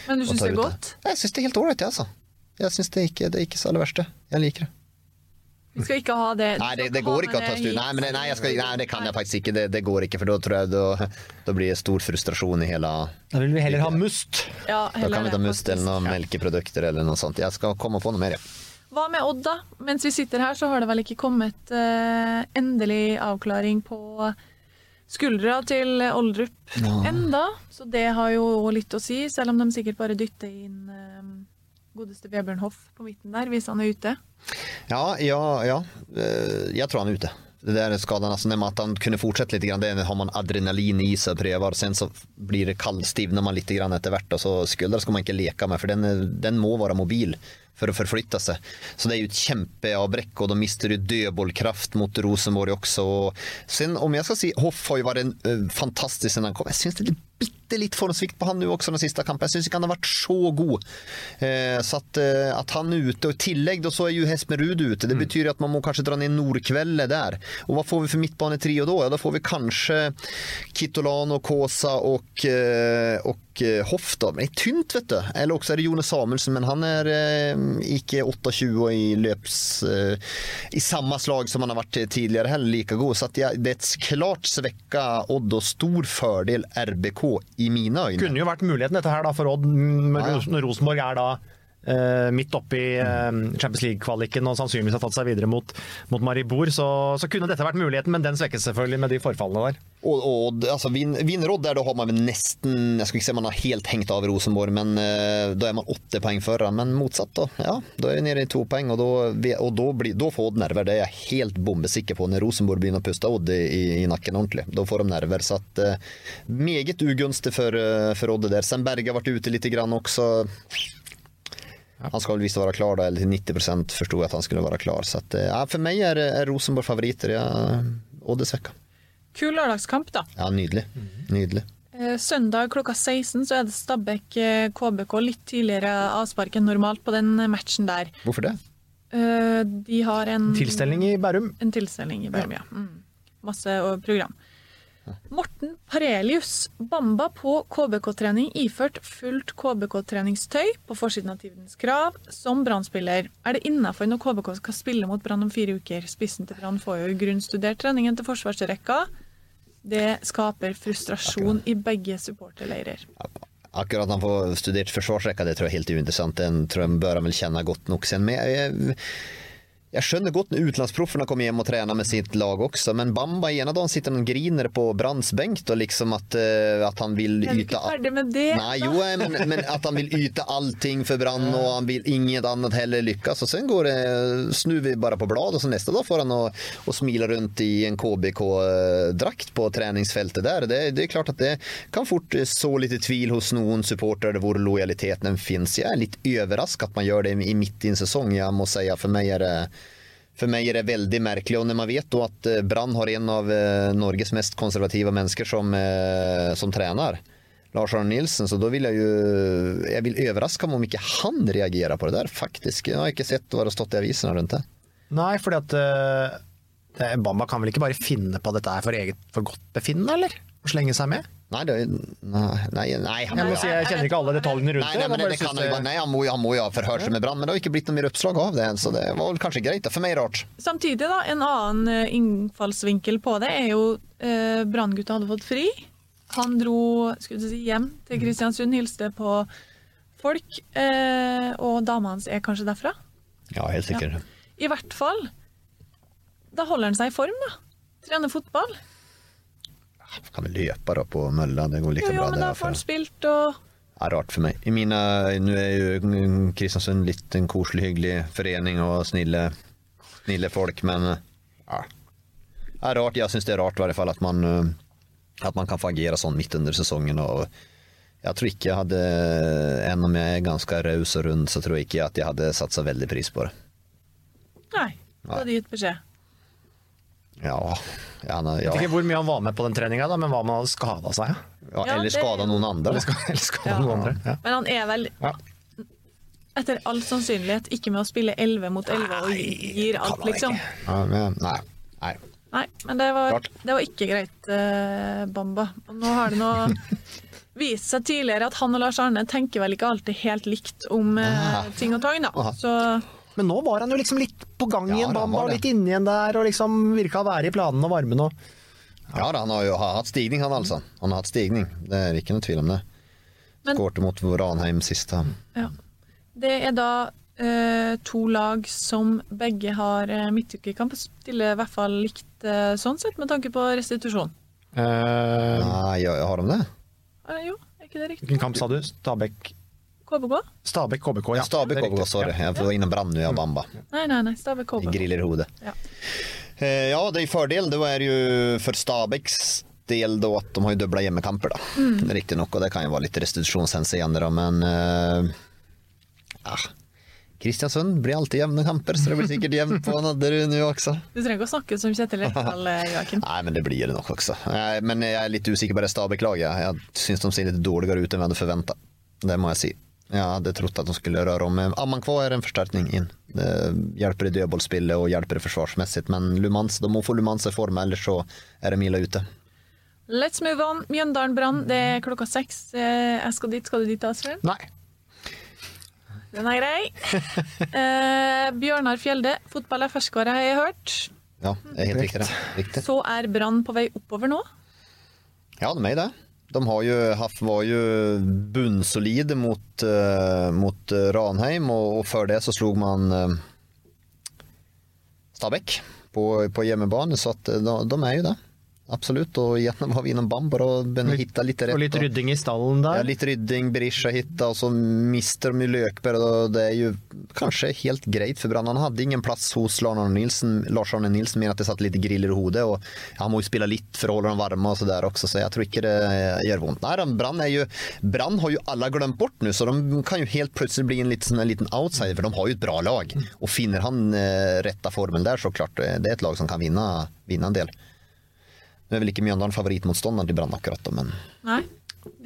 Men du Og syns det er godt? Det. Jeg syns det er helt ålreit, jeg, altså. Jeg syns det, ikke- det er ikke så aller verste. Jeg liker det. Vi skal ikke ha det. Nei, det, det går ikke å ta stu... Nei, men det, nei, jeg skal, nei, det kan jeg faktisk ikke. Det, det går ikke, for da tror jeg da, da blir det stor frustrasjon i hele Da vil vi heller ha must. Ja, Da kan vi ta det, must eller noen melkeprodukter eller noe sånt. Jeg skal komme på noe mer, ja. Hva med Odd, da? Mens vi sitter her, så har det vel ikke kommet uh, endelig avklaring på skuldra til Oldrup enda, så det har jo litt å si, selv om de sikkert bare dytter inn eh, godeste Vebjørn Hoff på midten der, hvis han er ute. Ja, ja, ja. Eh, Jeg tror han er ute. Det där skadan, alltså när att han kunde fortsätta lite det har man adrenalin i sig och prövar. Sen så blir det kallstivnar man grann etter hvert. Så skuldra skal man ikke leke med, for den, den må være mobil for å forflytte seg. Så det er jo et kjempeavbrekk, og de mister jo dødballkraft mot Rosenborg også. Og sen om jeg skal si, Hoff har jo vært en, eh, fantastisk siden han kom. Jeg syns det er bitte litt formsvikt på han nå også den siste kampen. Jeg syns ikke han har vært så god. Eh, så at, eh, at han er ute, og i tillegg da, så er jo Hesmerud ute. Det betyr at man må kanskje dra ned Nordkveldet der. Og hva får vi for midtbanetrio da? Ja, da får vi kanskje Kitolano, Kåsa og, eh, og eh, Hoff da. Men det er tynt, vet du. Eller også er det Jone Samuelsen, men han er eh, ikke 28 i løps... Eh, I samme slag som han har vært tidligere heller like god. Så det er et klart svekka Odd og stor fordel RBK i mine øyne. Kunne jo vært muligheten dette her da for Odd, mm, når Rosenborg er da midt oppe i eh, Champions League-kvaliken og sannsynligvis har tatt seg videre mot, mot Maribor, så, så kunne dette vært muligheten, men den svekkes selvfølgelig med de forfallene der. Og, og altså, vin, der, da har man nesten Jeg skal ikke si man har helt hengt av Rosenborg, men uh, da er man åtte poeng foran. Men motsatt, da. Ja, da er vi nede i to poeng, og da, og da, blir, da får Odd nerver. Det er jeg helt bombesikker på når Rosenborg begynner å puste Odd i, i nakken ordentlig. Da får de nerver. Så at uh, meget ugunstig for, uh, for Odd der. Sen Berge har vært ute litt grann også. Han skal vel visst være klar, da, eller til 90 forsto jeg at han skulle være klar. Så at, eh, ja, for meg er, er Rosenborg favoritter. Ja, Odd er. Kul lørdagskamp, da. Ja, nydelig. Nydelig. Eh, Søndag klokka 16 så er det Stabæk eh, KBK. Litt tidligere avspark enn normalt på den matchen der. Hvorfor det? Eh, De har en Tilstelning i Bærum. En tilstelning i Bærum, ja. Mm. Masse program. program. Morten Parelius, Bamba på KBK-trening iført fullt KBK-treningstøy på forsiden av Tidens Krav som Brann-spiller. Er det innafor når KBK skal spille mot Brann om fire uker? Spissen til Brann får jo grunnstudert treningen til forsvarsrekka. Det skaper frustrasjon i begge supporterleirer. Akkurat han får studert forsvarsrekka, det tror jeg er helt uinteressant. Den tror jeg bør han vel kjenne godt nok sen. Men jeg, jeg, jeg skjønner godt når utenlandsproffene kommer hjem og trener med sitt lag også, men Bamba ene dagen sitter han og griner på Branns benk, og liksom at, uh, at han vil Er jeg yte ikke ferdig med det? Nei, jo, eh, men, men at han vil yte allting for Brann, og han vil inget annet heller lykkes. Og sen går det, snur vi bare på blad, og så neste dag får han å, å smile rundt i en KBK-drakt på treningsfeltet der. Det, det er klart at det kan fort så litt tvil hos noen supportere hvor lojaliteten finnes. Jeg er litt overrasket at man gjør det i midt i en sesong. Jeg må si for meg er det for meg er det veldig merkelig, og når man vet at eh, Brann har en av eh, Norges mest konservative mennesker som, eh, som trener, Lars Arne Nilsen, så da vil jeg jo Jeg vil overraske meg om ikke han reagerer på det der, faktisk. Jeg har ikke sett hva det har stått i avisene rundt det. Nei, fordi at uh, Bamba kan vel ikke bare finne på dette her for eget for godt befinnende, eller? Og slenge seg med? Nei, det, nei, nei, nei, Jeg må si jeg kjenner ikke alle detaljene rundt Nei, nei, men det, det, det jo, nei han, må, jo- han må jo ha forhørt seg med Brann, men det har ikke blitt noe mer oppslag av det. Så det var vel kanskje greit. For meg rart. Samtidig, da, en annen eh, innfallsvinkel på det er jo eh, Branngutta hadde fått fri. Han dro skulle si, hjem til Kristiansund, hilste på folk. Eh, og dama hans er kanskje derfra? Ja, helt sikkert. I hvert fall. Da holder han seg i form, da. Trener fotball. Kan vi løpe da på mølla, det går like Jo, jo, bra. men det da får han spilt og er rart for meg. I mine, nå er jo Kristiansund litt en koselig, hyggelig forening og snille, snille folk, men ja. Det er rart. Jeg syns det er rart i hvert fall at man, eh, at man kan få agere sånn midt under sesongen. og jeg tror ikke jeg hadde enn om jeg er ganske raus og rund, så tror jeg ikke at jeg hadde satt så veldig pris på det. Nei, da hadde du gitt beskjed. Ja, ja, nei, ja. vet ikke hvor mye han var med på den treninga, men hva om han hadde skada seg? ja Ja, eller skada noen andre. Eller ska- eller skada Ja. noen andre? Ja. Men han er vel, Ja. etter all sannsynlighet, ikke med å spille 11 mot 11 og gir alt, liksom. Ja, men, nei. nei. Nei, men det var, det var ikke greit, uh, Bamba. Og nå har det nå vist seg tidligere at han og Lars Arne tenker vel ikke alltid helt likt om uh, ting og tang, da. Så Men nå var han jo liksom litt på gang Ja, igjen, ja, Bamba, var og litt inni igjen der, og liksom virka å være i planene og varmen og Ja, da, han har jo har hatt stigning, han altså. Han har hatt stigning, det er ikke noe tvil om det. Skårte mot Ranheim sist. ja. Det er da eh, to lag som begge har uh, midtukekamp. Stiller i hvert fall likt eh, sånn sett, med tanke på restitusjon. Eh, Nei, har de det? Eh, jo, er ikke det riktig? Hvilken kamp sa du? Stabæk KBK? Stabæk KBK, ja. Stabæk KBK, sorry. Jeg var innom Brann og Bamba. Nei, nei, nei, Stabæk KBK. Griller hodet. Ja. Eh, ja, det er fördel. Det er jo for Stabæks del da at de har jo dubbla hjemmekamper, da. Mm. Riktignok, og det kan jo være litt restitusjonshänseende, da, men eh, ah. Kristiansund blir alltid jevne kamper, så det blir sikkert jevnt på Nadderud nå også. Du trenger ikke å snakke som Kjetil Rekdal, eh, Joakim. Nei, men det blir det nok også. Eh, Men jeg er litt usikker på det Stabæk-laget. Jeg syns de ser litt dårligere ut enn vi hadde forventa. Det må jeg si. Jeg hadde trodd at de skulle røre om. Amankwa er en forsterkning inn. Det hjelper i dødballspillet og hjelper det forsvarsmessig, men Lumans, de må få Lumans i form, ellers så er det mila ute. Let's move on. Mjøndalen Brann, det er klokka seks. Eh, Jeg skal dit. Skal du dit, Asbjørn? Nei. Den er grei. Eh, Bjørnar Fjelde, fotball er ferskvare, har jeg hørt. Ja, det er helt riktig. det. riktig. Så er Brann på vei oppover nå. Ja, de er det. De har jo Haff var jo bunnsolide mot, eh, mot eh, Ranheim, og, og før det så slog man uh, Stabæk på, på hjemmebane, så at eh, de, de er jo det. Absolutt. Og igjen var vi innom Bamber og hitte litt rett. Og litt rydding i stallen der? Ja, litt rydding, Berisha-hytta, og så mister de Løkberg. Og det er jo kanskje helt greit for Brann. Han hadde ingen plass hos Lars Arne Nilsen, Lars Arne Nilsen men at det satt litt griller i hodet. Og han må jo spille litt for å holde dem varme og så der også, så jeg tror ikke det gjør vondt. Nei, Brann er jo Brann har jo alle glemt bort nå, så de kan jo helt plutselig bli en liten, en liten outsider, for de har jo et bra lag. Og finner han retta rette formen der, så klart eh, det er et lag som kan vinne, vinne en del. Nu er vel ikke Mjøndalen favorittmotståndaren til Brann akkurat da, men Nei,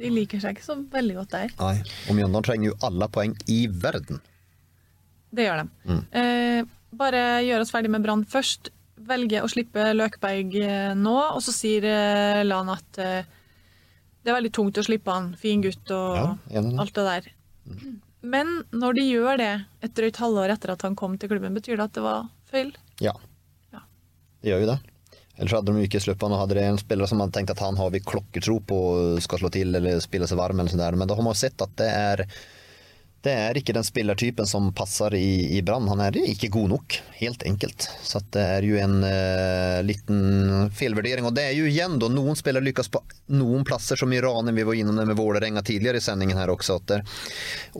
de liker seg ikke så veldig godt der. Nei, Og Mjøndalen trenger jo alle poeng i verden. Det gjør de. Mm. Eh, bare gjør oss ferdig med Brann først. Velge å slippe Løkberg eh, nå, og så sier eh, Lan at eh, det er veldig tungt å slippe han. Fin gutt og Ja, det. alt det der. Men når de gjør det et drøyt halvår etter at han kom til klubben, betyr det at det var feil? Ja. Det gjør jo det. Ellers hadde de ikke sluppet han, og hadde det en spiller som hadde tenkt at han har vi klokketro på skal slå til eller spille seg varm, eller sånt der. men da har man sett at det er det er ikke den spillertypen som passer i, i Brann. Han er ikke god nok, helt enkelt. Så det er jo en uh, liten feilvurdering. Og det er jo igjen da, noen spillere lykkes på noen plasser, som i Ranheim. Vi var innom det med Vålerenga tidligere i sendingen her også. Det,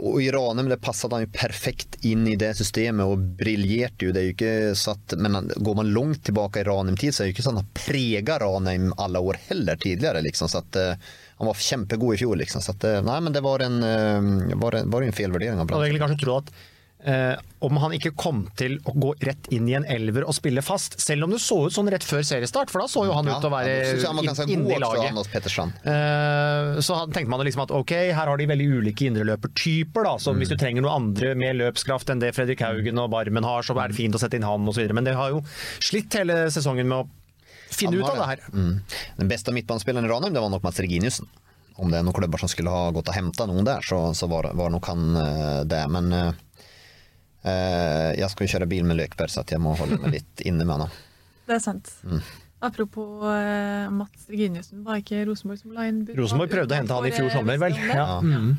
og i Ranheim passet han jo perfekt inn i det systemet og briljerte jo. Det er jo ikke satt, men går man langt tilbake i Ranheim-tid, så er det jo ikke sånn at han preget Ranheim alle år heller tidligere. Liksom. Så at, eh, han var kjempegod i fjor, liksom. Så at, eh, nei, men det var en, eh, var en, var en feilvurdering av Jeg hadde egentlig kanskje trodd at eh, om han ikke kom til å gå rett inn i en elver og spille fast, selv om det så ut sånn rett før seriestart, for da så jo han ut til å være inn- inne i laget. Eh, Så tenkte man liksom at ok, her har de veldig ulike indreløpertyper. da, så Mm. Hvis du trenger noen andre med løpskraft enn det Fredrik Haugen og Barmen har, så er det fint å sette inn han osv. Men det har jo slitt hele sesongen med å finne ut av det her. Mm. Den beste midtbanespilleren i Ranheim det var nok Mats Reginiussen. Om det er noen klubber som skulle ha gått og henta noen der, så, så var, var nok han uh, det. Men eh, eh, jeg skal jo kjøre bil med Løkberg, så jeg må holde meg litt inne med han. Det er sant. Mm. Apropos uh, Mats Reginiussen, var ikke Rosenborg som la inn bud? Rosenborg prøvde å hente han i fjor sommer, vel. Ja. Mm.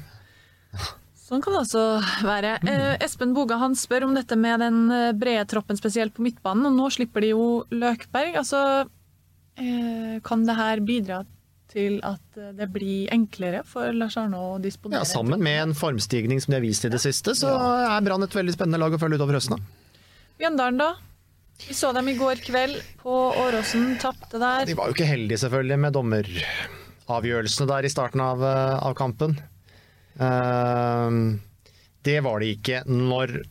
Sånn kan det også være. Eh, Espen Boga han spør om dette med den brede troppen, spesielt på midtbanen. Og nå slipper de jo Løkberg. Altså, kan det her bidra til at eh, det blir enklere for Lars Arne å disponere? Ja, Sammen med en formstigning som de har vist i det siste, så er Brann et veldig spennende lag å følge utover høsten. Bjøndalen, da? Vi så dem i går kveld på Åråsen, tapte der. De var jo ikke heldige selvfølgelig med dommeravgjørelsene der i starten av, eh, av kampen. Ehm, det var de ikke når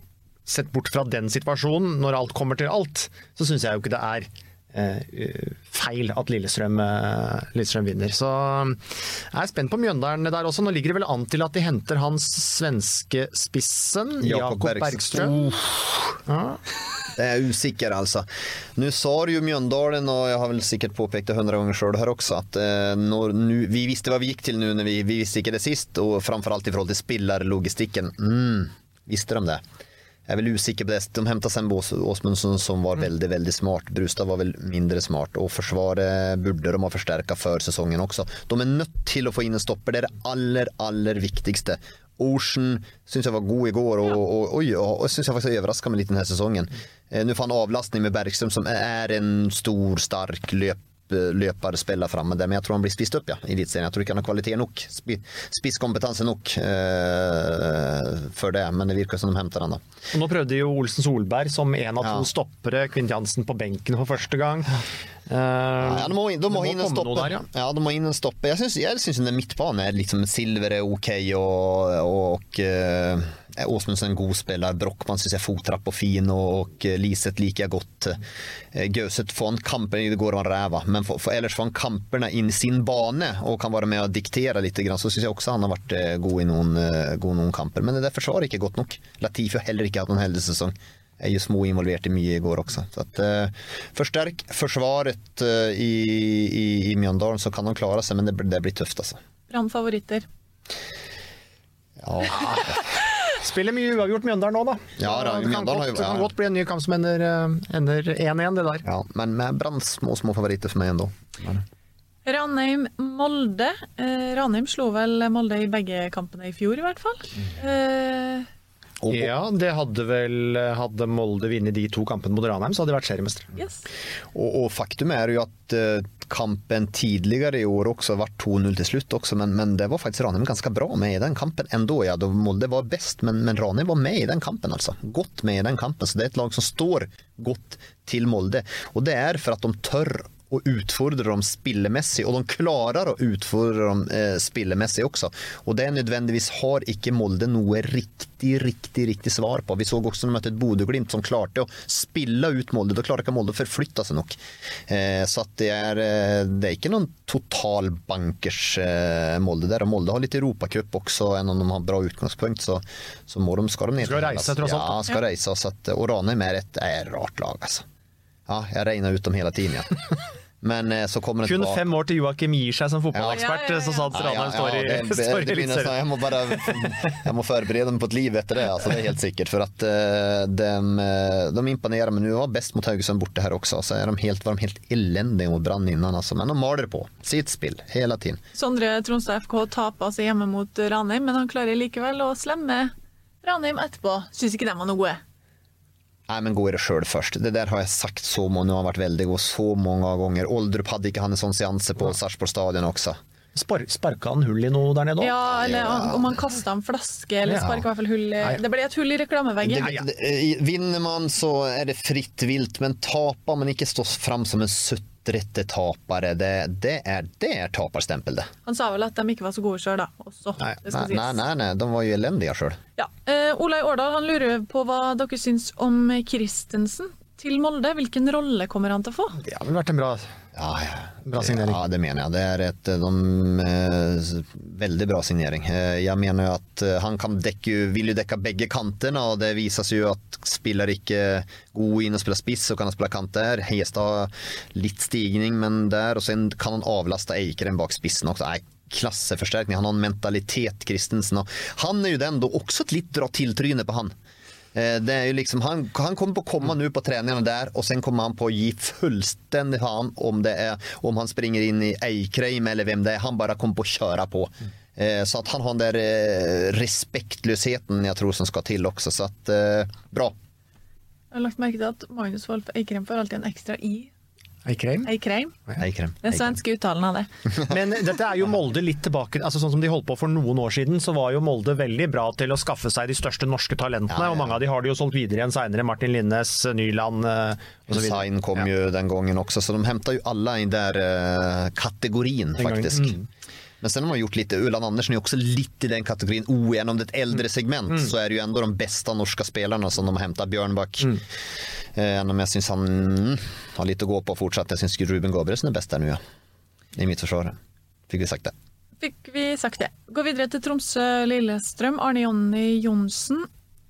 Sett bort fra den situasjonen, når alt kommer til alt, så syns jeg jo ikke det er eh, feil at Lillestrøm, eh, Lillestrøm vinner. Så eh, jeg er spent på Mjøndalen der også. Nå ligger det vel an til at de henter hans svenske spissen, Jakob Bergstrøm. Bergstrøm. Ja. Det er usikker, altså. Nå sa jo Mjøndalen, og jeg har vel sikkert påpekt det hundre ganger sjøl her også, at eh, når, nu, vi visste hva vi gikk til nå, vi, vi visste ikke det sist, og framfor alt i forhold til spillerlogistikken. Mm, visste de det? Jeg er vel usikker på det. De henta Sembo Åsmundsen som var veldig veldig smart. Brustad var vel mindre smart. Og Forsvaret burde de ha forsterket før sesongen også. De er nødt til å få inn en stopper. Det er det aller, aller viktigste. Ocean syns jeg var god i går, og, og, og, og syns jeg faktisk overraska meg litt denne sesongen. Eh, Nå får han avlastning med Bergstrøm, som er en stor, sterk løp løper spiller framme der, men jeg tror han blir spist opp ja, i Eliteserien. Jeg tror ikke han har kvalitet nok, spi- spisskompetanse nok eh, for det, men det virker som de henter han da. Og nå prøvde jo Olsen Solberg som en av Ja. to stoppere Kvint Jansen på benken for første gang. Eh, Ja, de må, de må inn en stoppe. der, ja. ja. de må inn en stoppe. Jeg syns, den midtbanen er liksom Silver er ok, og, og eh, Åsmundsen er en god spiller. Brockman syns jeg fottrapp fotrapp og fin, og, och Liseth liker jeg godt. Eh, får han kampen det går han räva, men for, for ellers får han kamperna in sin bane og kan være med och diktere litt, grann, så syns jeg også han har eh, god i noen, eh, god noen kamper. Men det där försvaret er ikke godt nok. Latifi har heller ikke hatt noen heldig Är ju små i mye i går også. Så att, eh, förstärk forsvaret eh, i, i, i Mjøndalen, så kan de klare seg, men det, det blir tøft, alltså. Brann favoritter. Ja, Spiller mye uavgjort Mjøndalen nå, da. Ja, da, det, kan Mjøndalen har godt, jo- det kan godt bli en ny kamp som ender eh, 1-1, det der. ja, men med Brann små, små favoritter for meg ennå. Ranheim-Molde. Eh, Ranheim slo vel Molde i begge kampene i fjor, i hvert fall. Eh, Ja, det hadde vel Hadde Molde vunnet de to kampene mot Ranheim, så hadde de vært seriemestere. yes. Og, og faktum er jo at eh, kampen tidligere i år også var 2-0 til slutt også, men, men det var faktisk Ranheim ganske bra med i den kampen enda. Ja, da Molde var best, men, men Ranheim var med i den kampen altså. Godt med i den kampen, så det er et lag som står godt til Molde. Og det er for at de tør och utfordra dem spillemessig. Och de klarar å utfordra dem eh, spillemessig også. Og det nødvendigvis har ikke Molde noe riktig, riktig riktig svar på. Vi så også når de møtte et Bodø-Glimt som klarte å spille ut Molde. Da klarer ikke Molde å forflytte seg nok. Eh, så at det er, eh, det er ikke noen total bankers eh, Molde der. Og Molde har litt Europacup også, enn om de har bra utgangspunkt. Så, så må de, skal de ned. Skal reise, tross alt. Ja, skal reise. Så at, og Ranheim er et, er et rart lag, altså. Ja, jeg regner ut dem hele tiden, ja. Men eh, så kommer det Kun tilbake- fem år til Joakim gir seg som fotballekspert, Ja, ja, ja. så sa at Ranheim står i, det, det, det begynner sånn, jeg må bare jeg må forberede dem på et liv etter det, altså, det er helt sikkert. For at eh, de, eh, de imponerer, men nå best mot Haugesund borte her også. Så er de helt, var de helt elendige mot Brann innan, altså. men de maler på. Sitt spill hele tiden. Sondre Tronstad FK taper altså hjemme mot Ranheim, men han klarer likevel å slemme Ranheim etterpå. Syns ikke de var noe gode. Nei, men gå i det sjøl først. Det der har jeg sagt så mange, og har vært veldig god så mange ganger. Oldrup hadde ikke han en sånn seanse på Sarpsborg stadion også. Spar, sparka han hull i noe der nede òg? Ja, eller om han kasta en flaske, eller Ja. sparka i hvert fall hull i Det ble et hull i reklameveggen. Det, det, eh, vinner man så er det fritt vilt, men taper man ikke stå fram som en sutrete tapere, det, det, er, det er taperstempel, det. Han sa vel at de ikke var så gode sjøl, da. Også, Nei, nei, nei, nei, nei, de var jo elendige sjøl. Ja. Eh, Olai Årdal han lurer på hva dere syns om Christensen til Molde. Hvilken rolle kommer han til å få? Det har vel vært en bra, Ja, ja. bra signering. Ja, det mener jeg. Det er et de, eh, veldig bra signering. Eh, Jeg mener jo at eh, han kan dekke, vil jo dekke begge kantene, og det vises jo at spiller ikke god inn og spiller spiss, så kan han spille kant der. Hestad litt stigning, men der, og så kan han avlaste Eikeren bak spissen også. Nei, klasseforsterkning. Han har en mentalitet, Christensen. Og han er jo den, da også et litt dra til trynet på han. Eh, Det er jo liksom, han, han kommer på å komme nå på treningene der, og sen kommer han på å gi fullstendig faen om det er om han springer inn i Eikreim eller hvem det er. Han bare kommer på å kjøre på. Eh, Så at han har den der eh, respektløsheten jeg tror som skal til også. Så at eh, bra. Jeg har lagt merke til at Magnus Wolff Eikrem får alltid en ekstra i. Eikrem. Eikrem. Eikrem. Den svenske uttalen av det. Men dette er jo Molde litt tilbake altså Sånn som de holdt på for noen år siden, så var jo Molde veldig bra til å skaffe seg de største norske talentene. Ja, ja. Og mange av de har de jo solgt videre igjen seinere. Martin Linnes, Nyland osv. så videre. Sign kom jo den gangen også, så de henta jo alle i den uh, kategorien faktisk. mm. Men sen har man gjort lite, Ulland Andersen är också lite i den kategorin, oh, gjennom om det är ett äldre segment Mm. så är det ju ändå de bästa norska spelarna som de har hämtat. Björnback, Mm. eh, även om jag syns han mm, har lite att gå på fortsatt. Jag syns Ruben Gabrielsen är bäst där nu ja. I mitt försvar. Fick vi sagt det. Fikk vi sagt det. Gå videre til Tromsø-Lillestrøm. Arne Jonny Johnsen.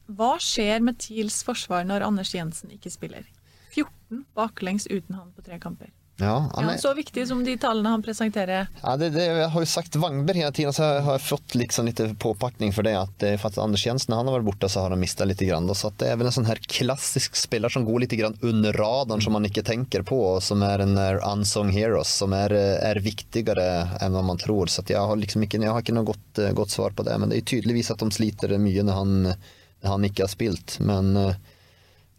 Hva skjer med TILs forsvar når Anders Jensen ikke spiller? 14 baklengs uten han på tre kamper. Ja, han så viktig som de tallene han presenterer? ja det, det, jeg har jo sagt Wangberg hele tiden så jeg har fått liksom litt påpackning for det At, for at Anders Jensen när han har vært borte, så har han mista litt. grann så det er vel en sånn her klassisk spiller som går litt grann under radaren, som man ikke tenker på og som er en eh, unsung heroes som er, er viktigere enn hva man tror så jeg jag har liksom ikke, jeg har ikke noe godt, godt, svar på det men det er tydeligvis at de sliter mye når han, når han ikke har spilt men eh,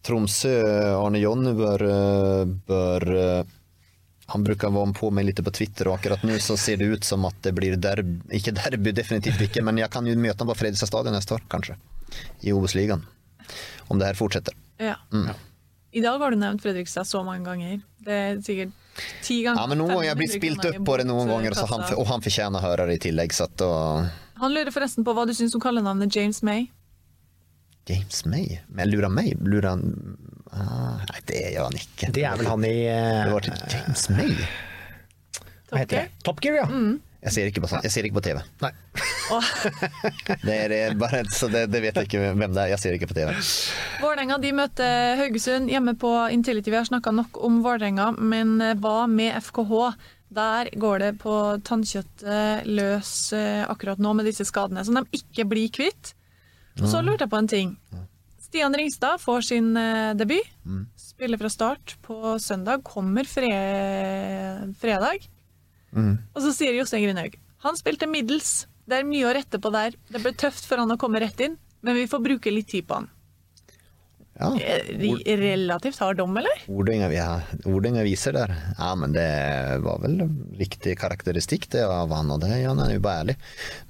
Tromsø, Arne Jonny bør, eh, bør eh, han brukar vara på mig lite på Twitter och akkurat nu så ser det ut som att det blir derby, ikke derby definitivt ikke, men jag kan ju möta honom på Fredrikstad stadion nästa år kanske. I Obos-ligaen. Om det här fortsätter. Ja. Mm. I dag har du nevnt Fredrikstad så mange ganger. Det er sikkert ti ganger. Ja, men nå har jeg blitt spilt opp på det noen ganger så han, og och han förtjänar höra det i tillegg. så att då... Han lurer forresten på hva du syns om kallenavnet James May. James May? Men lurer meg? Lurer han... Ah, nei, det gjør han ikke. Det er vel han i eh, Det var till James May? Hva heter det? Top Gear, ja. Jeg ser ikke på, jeg ser ikke på TV. Nei. Det er, det er bare, så det, det vet jeg ikke hvem det er. Jeg ser ikke på TV. Vålerenga de møter Haugesund hjemme på Intility. Vi har snakka nok om Vålerenga, men eh, hva med FKH? Der går det på tannkjøttet løs eh, akkurat nå med disse skadene, som de ikke blir kvitt. Og så lurte jeg på en ting. Stian Ringstad får sin debut. debut. Spiller fra start på søndag. Kommer fre fredag. Og så sier Jostein Grindhaug han spilte middels. Det er mye å rette på der. Det ble tøft for han å komme rett inn, men vi får bruke litt tid på han. Ja. Eh, Relativt hard dom, eller? Ordinga, ja, ordinga viser der. Ja, men det var vel riktig karakteristikk det av han og det ja, han er jo bare ærlig.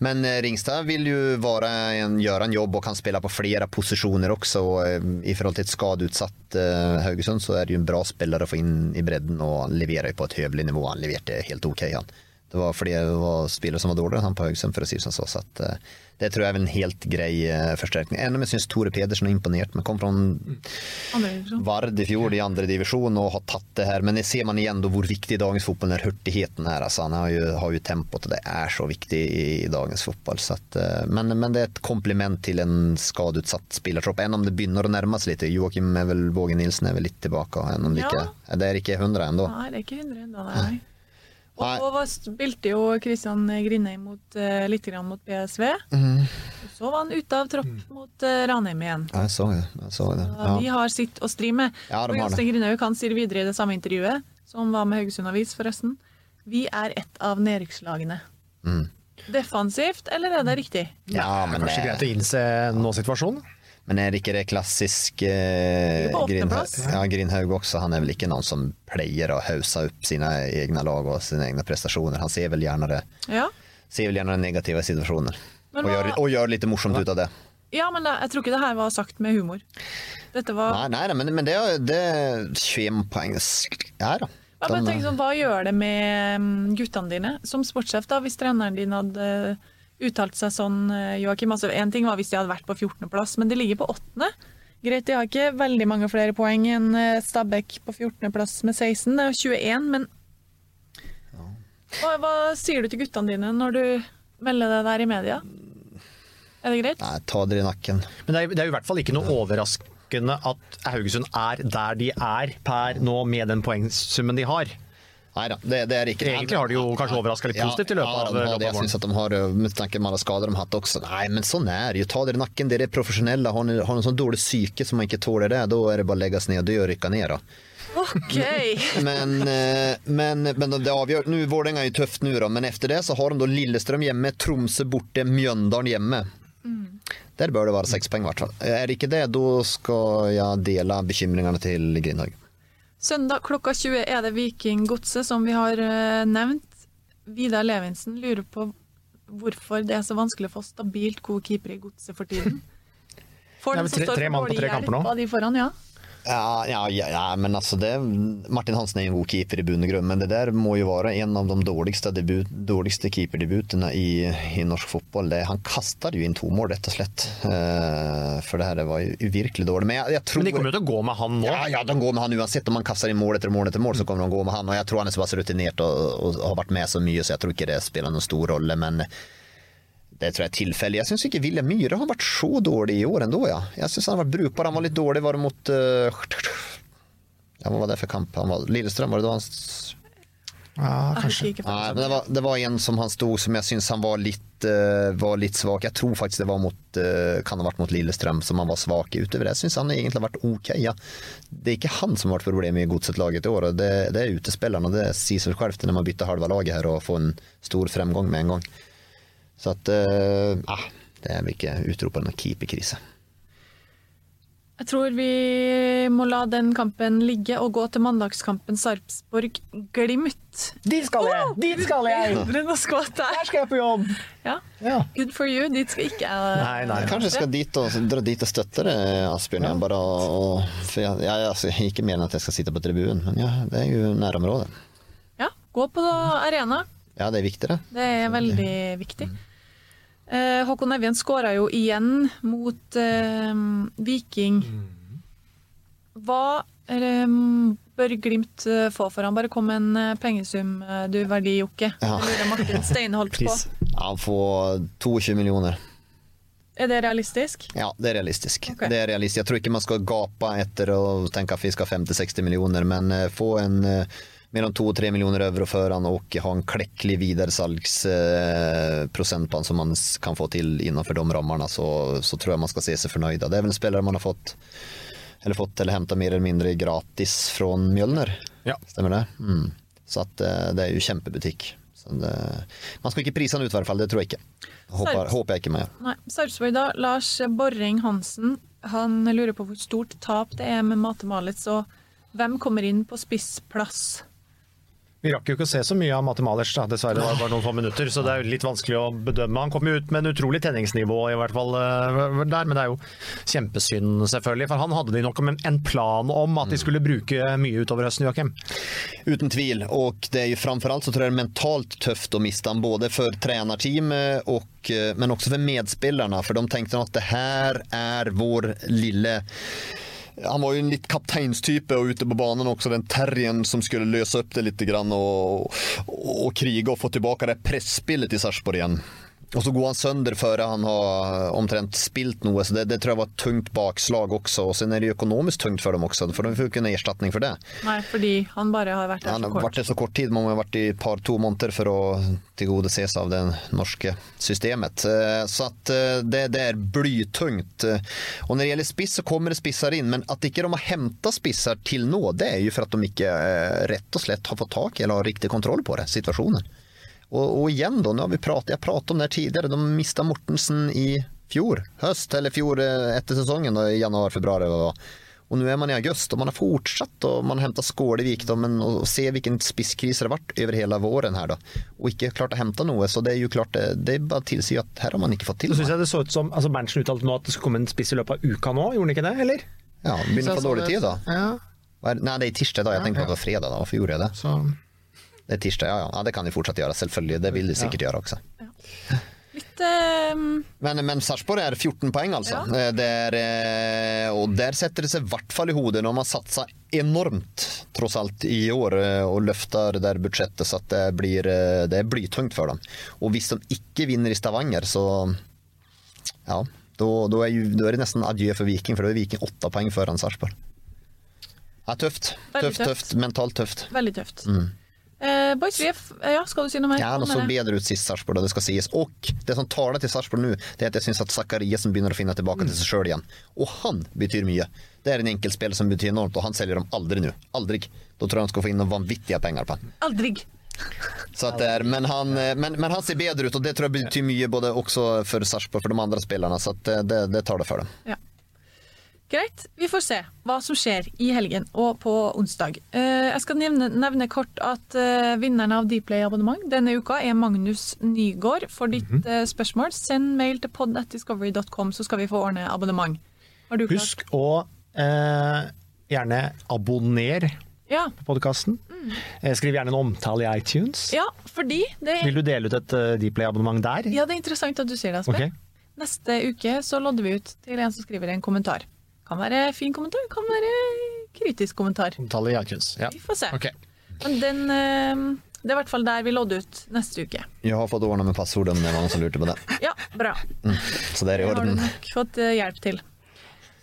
Men eh, Ringstad vil jo vara en, gjøre en jobb og kan spille på flere posisjoner også. Och, eh, I forhold til et skadeutsatt uh, Haugesund så er det jo en bra spiller å få inn i bredden og han leverer jo på et høvelig nivå. Han leverte helt ok, han. Det var fordi det var spillere som var dårligere han på Haugesund for å si som så. så eh, det tror jeg er en helt grei eh, förstärkning. Ändå om jag syns Tore Pedersen har imponert. Men kom fra Andre. Vard i fjor i andre divisjon og har tatt det her. Men det ser man igjen da hvor viktig dagens fotball er hurtigheten her. Altså, han har jo, har jo tempoet, og det er så viktig i, i dagens fotball. Så at, eh, men, men det er et kompliment til en skadeutsatt spillertropp. Enn om det begynner å nærme seg litt. Joakim er Våge Nilsen er vel litt tilbake. Enn om det, Ja. ikke, det er ikke 100 ennå. Nei, det er ikke 100 ennå, nei. Og så spilte jo Kristian Grindheim mot, eh, litt grann mot PSV. Mm. Og så var han ute av tropp mot eh, Ranheim igjen. Ja, jeg så det. Jeg så det. Så vi Ja. har sitt å stri med. Ja, og Jostein. Grindhaug han sier videre i det samme intervjuet, som var med Haugesund Avis, forresten. Vi er et av nedrykkslagene. Mm. Defensivt, eller er det riktig? Ja, men Kanskje det- greit å innse nå-situasjonen? Men er det ikke det klassisk eh, Grindhaug? Ja, Grindhaug også. Han er vel ikke noen som pleier å hausse opp sine egne lag og sine egne prestasjoner. Han ser vel gjerne det Ja. ser vel gjerne negative situasjoner. Men Og gjør, og gjør litt morsomt ut av det. ja, men da, jeg tror ikke det her var sagt med humor. Dette var Nei, nei, nei, men, men det er det er 21 poeng her, da. Ja, men tenk sånn, Hva gjør det med mm, guttene dine som sportssjef, da, hvis treneren din hadde uttalt seg sånn, eh, Joakim? Altså, en ting var hvis de hadde vært på 14.-plass, men de ligger på 8. Greit, de har ikke veldig mange flere poeng enn eh, Stabæk på 14.-plass med 16. Det er jo 21, men hva, hva sier du til guttene dine når du melder deg der i media? Er det greit? Nei, ta dere i nakken. Men det er, det er i hvert fall ikke noe overraskende at Haugesund er der de er per nå med den poengsummen de har. Nei da, det, det er ikke Egentlig har de jo kanskje overraska litt positivt i løpet ja, av har det. Jeg syns at de har, med tanke på alle skader de har hatt også Nei, men sånn er det jo. Ta dere i nakken. Dere er profesjonelle. Har ni, har sånn dårlig syke som man ikke tåler det, da er det bare å legge seg ned og dø og rykke ned. da. OK! Men, eh, men, men det avgjør Nu Vålerenga er jo tøft nå, då, men efter det så har de da Lillestrøm hjemme, Tromsø borte, Mjøndalen hjemme. Der bør det være seks poeng, i hvert fall. Er det ikke det, da skal jeg dele bekymringene til Grindhaug. Søndag klokka 20 er det Vikinggodset, som vi har eh, nevnt. Vidar Levinsen lurer på hvorfor det er så vanskelig å få stabilt gode keepere i Godset for tiden. For som tre- står mann på dårlig tre hjelp av de foran, ja. Ja, ja, ja, men altså det Martin Hansen er en god keeper i bunn og grunn, men det der må jo være en av de dårligste, debut, dårligste keeperdebutene i, i norsk fotball. Det, han kastet jo inn to mål, rett og slett. Uh, for det her var jo virkelig dårlig. Men jeg, jeg tror Men de kommer jo til å gå med han nå. Ja, ja, de går med han uansett. Om han kaster inn mål etter mål etter mål, så kommer de å gå med han. Og jeg tror han er såpass rutinert og, og har vært med så mye, så jeg tror ikke det spiller noen stor rolle. Men det tror jeg er tilfeldig. Jeg syns ikke Vilja Myhre har vært så dårlig i år ennå, ja. Jeg syns han har vært brukbar. Han var litt dårlig, var det mot uh, ja, Hva var det for kamp? Han var, Lillestrøm, var det da han Ja, kanskje. Nei, men det var, det var en som han sto som jeg syns han var litt, uh, var litt svak. Jeg tror faktisk det var mot, uh, kan ha vært mot Lillestrøm som han var svak i. Utover det jeg syns han egentlig har vært ok. Ja. Det er ikke han som har vært problemet i Godset-laget i år. Det, det er utespillerne. og Det sier seg selv når man bytter halve laget her og får en stor fremgang med en gang. Så at eh, ah, Det vil ikke utrope noen keeperkrise. Jeg tror vi må la den kampen ligge og gå til mandagskampen Sarpsborg-Glimt. Dit skal jeg! Dit skal jeg! Der. Her skal jeg på jobb! Ja. Ja. Good for you. Dit skal ikke jeg. Nei, nei. Kanskje jeg skal dit og, dra dit og støtte det, Asbjørn. Jeg bare, og, for jeg, jeg, altså, ikke mer enn at jeg skal sitte på tribunen, men ja, det er jo nærområdet. Ja, gå på arena. Ja, det er viktig, det. Det er veldig viktig. Eh, Håkon Evjen skåra jo igjen mot uh, Viking. Hva um, bør Glimt eh, få for han? Bare kom en pengesum, du verdi-Jokke. Ja. Det lurer Martin Steinholt på. Han får 22 millioner. Er det realistisk? Ja, det er realistisk. Okay. Det er realistisk. Jeg tror ikke man skal gape etter å tenke at vi skal ha 50-60 millioner, men få en eh, mellom 2 og 3 millioner euro før han og ha en klekkelig videresalgsprosent på han som man kan få til innenfor de rammene, så, så tror jeg man skal se seg fornøyd. Det er vel en spiller man har fått eller fått eller hentet mer eller mindre gratis fra Mjølner. Ja. Stemmer det? Mm. Så at, eh, det er jo kjempebutikk. Så det, man skal ikke prise han ut i hvert fall, det tror jeg ikke. Håper, Sarps- håper jeg ikke med. Nei. Sarpsborg, da. Lars Borring Hansen. Han lurer på hvor stort tap det er med Mate Malitz, og hvem kommer inn på spissplass. Vi rakk jo ikke å se så mye av Mate Malers, da. dessverre. Det var bare noen få minutter, så det er jo litt vanskelig å bedømme. Han kom jo ut med en utrolig tenningsnivå i hvert fall eh, der, men det er jo kjempesynd, selvfølgelig. For han hadde de nok en- plan om at de skulle bruke mye utover høsten, Joakim. Uten tvil, og det er jo framfor alt så tror jeg det er mentalt tøft å miste han, både for trenerteamet och, eh, men også for medspillerne, for de tenkte at det her er vår lille han var ju en litt kapteinstype og ute på banen også, den terrien som skulle løse opp det litt grann og, og, og krige og få tilbake det presspillet i Sarpsborg igjen. Og så går han sønder før han har omtrent spilt noe, så det, det tror jeg var et tungt bakslag også. Og så er det jo økonomisk tungt for dem også, for de får ikke en erstatning for det. Nei, fordi han bare har vært der Han så har vært der så kort tid, man må ha vært i et par to måneder for å tilgodeses av det norske systemet. Eh, Så at eh, det, det er blytungt. Eh, Og når det gjelder spiss, så kommer det spisser inn, men at ikke de har hentet spisser til nå, det er jo for at de ikke rett og slett har fått tak i eller har riktig kontroll på det, situasjonen. Og, og igjen da, nå har vi pratet, jeg pratet om det her tidligere, de mistet Mortensen i fjor, høst, eller fjor eh, etter sesongen, da, i januar, februar. eller hva det var. Og nå er man i august, og man har fortsatt, og man har hentet Skålevik, da, men å se hvilken spisskris det har vært over hele våren her, da, og ikke klart å hente noe, så det er jo klart, det, det er bare tilsier at her har man ikke fått til Så synes noe. jeg det så ut som altså Berntsen uttalte nå at det skulle komme en spiss i løpet av uka nå, gjorde han ikke det, eller? Ja, begynner på dårlig tid, da. Ja. Nei, det er tirsdag, da. Jeg tenkte på at det var fredag, da. Hvorfor gjorde jeg det? Så Det er tirsdag, ja, ja. ja det kan de fortsatt gjøre, selvfølgelig. Det vil de sikkert gjøre også. Litt eh, Men, men Sarpsborg er 14 poeng, altså. Ja. Det er, eh, og der setter det seg i hvert fall i hodet når man satser enormt, tross alt, i år, eh, og løfter det der budsjettet, så det blir eh, det er blytungt for dem. Og hvis de ikke vinner i Stavanger, så ja, da, da, er, da er det nesten adjø for Viking, for da er Viking åtte poeng foran Sarpsborg. Ja, tøft. Tøft, tøft. tøft. Mentalt tøft. veldig tøft. Mm. Eh, boys, vi f ja, skal du si noe mer? Ja, han så bedre ut sist Sarpsborg, det skal sies. Og det som taler til Sarpsborg nå, det er at jeg syns at Zakariassen begynner å finne tilbake til seg sjøl igjen. Og han betyr mye. Det er en enkeltspiller som betyr enormt, og han selger dem aldri nå. Aldri. Da tror jeg han skal få inn noen vanvittige penger på han. Aldri. Så at det er, men, han, men, men han ser bedre ut, og det tror jeg betyr mye både også for Sarpsborg for de andre spillerne. Så det, det, det tar det for dem. Ja. Greit, vi får se hva som skjer i helgen og på onsdag. Eh, jeg skal nevne, nevne kort at eh, vinneren av Dplay-abonnement denne uka er Magnus Nygaard. For ditt mm -hmm. spørsmål, send mail til podnetdiscovery.com, så skal vi få ordne abonnement. Husk å eh, gjerne abonner Ja. på podkasten. Skriv gjerne en omtale i iTunes. ja, fordi det Vil du dele ut et uh, Dplay-abonnement der? Ja, det er interessant at du sier det, Asbjørn. Okay. Neste uke så lodder vi ut til en som skriver en kommentar. Kan være fin kommentar, kan være kritisk kommentar. Omtale i iTunes. Ja. Vi får se. Okay. Men den eh, Det er i hvert fall der vi lodder ut neste uke. Jeg har fått ordna med passord om det var noen som lurte på det. Ja, bra. Så det er i orden. Det har du nok fått eh, hjelp til.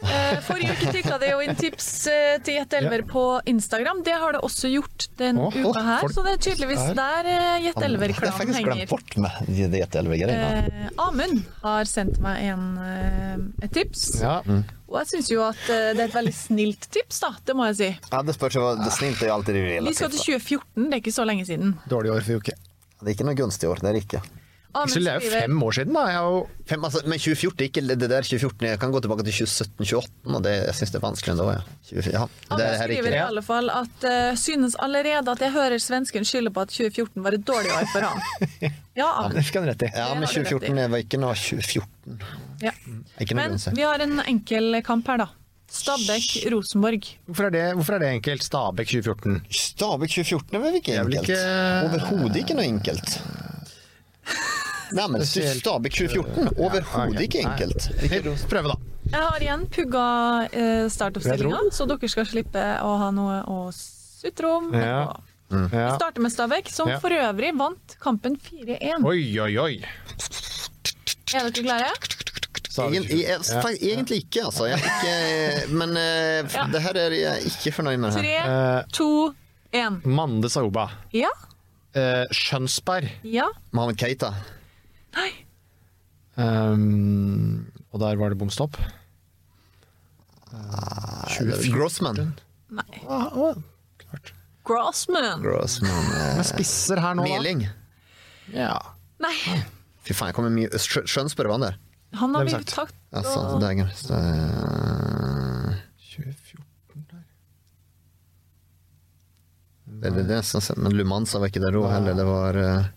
Eh, Forrige uke tikka det jo inn tips eh, til Gjett Elver på Instagram. Det har det også gjort den oh, uka her, så det er tydeligvis der. der eh, Gjett Det har jeg Elver-klanen faktisk henger. glemt bort med de Gjett-Elver-greiene. Eh, Amund har sendt meg en, et tips. Ja. Og jeg syns jo at det er et veldig snilt tips, da. Det må jeg si. Ja, det spørs jo hva det snilt er jo alltid Vi skal til 2014, det er ikke så lenge siden. Dårlig år for uke. Det er ikke noe gunstig år, det er det ikke. Amund Så det er jo fem år siden, da. Jeg har jo Fem, altså, men 2014 er ikke det der 2014. Jeg kan gå tilbake til 2017-2018, og det, jeg syns det er vanskelig da. Ja. 20, ja. Det Amund her er skriver i alle fall at uh, synes allerede at jeg hører svensken skylde på at 2014 var et dårlig år for han. Ja, Amund. Det fikk han rett i. Ja, men Det har du 2014 var ikke noe 2014. Ja. Ikke noe Men gunstig. vi har en enkel kamp her, da. Stabæk-Rosenborg. Hvorfor det, hvorfor er det enkelt? Stabæk 2014. Stabæk 2014 er vel ikke enkelt? ikke- Overhodet ikke noe enkelt. Nei, men Spesielt- Stabæk 2014, overhodet ikke enkelt. Prøve, da. Jeg har igjen pugga eh, startoppstillinga, så dere skal slippe å ha noe å sutre om. Ja. Mm. Ja. Vi starter med Stabæk, som Ja. for øvrig vant kampen 4-1. Oi, oi, oi. Er dere klare? Egen, egentlig ikke, altså. Jeg, ikke, men uh, Ja. det her er jeg ikke fornøyd med. Tre. Eh, to, én. Mande Sauba. Ja? Uh, Skjønsberg. Ja? Mohammed Keita. Nei. Um, og der var det bom stopp. Grossman. Nei. Ah, ah, Grossman. Grossman eh, Med spisser her nå, da. Meling. Ja. Nei. Fy faen, jeg kommer mye Skjø- Skjønsberg var han der. Han har Det vi ja, og- det er så, eh, 2014 der. det, det, det, sett, Men Lumanza var ikke der òg heller. Det var eh,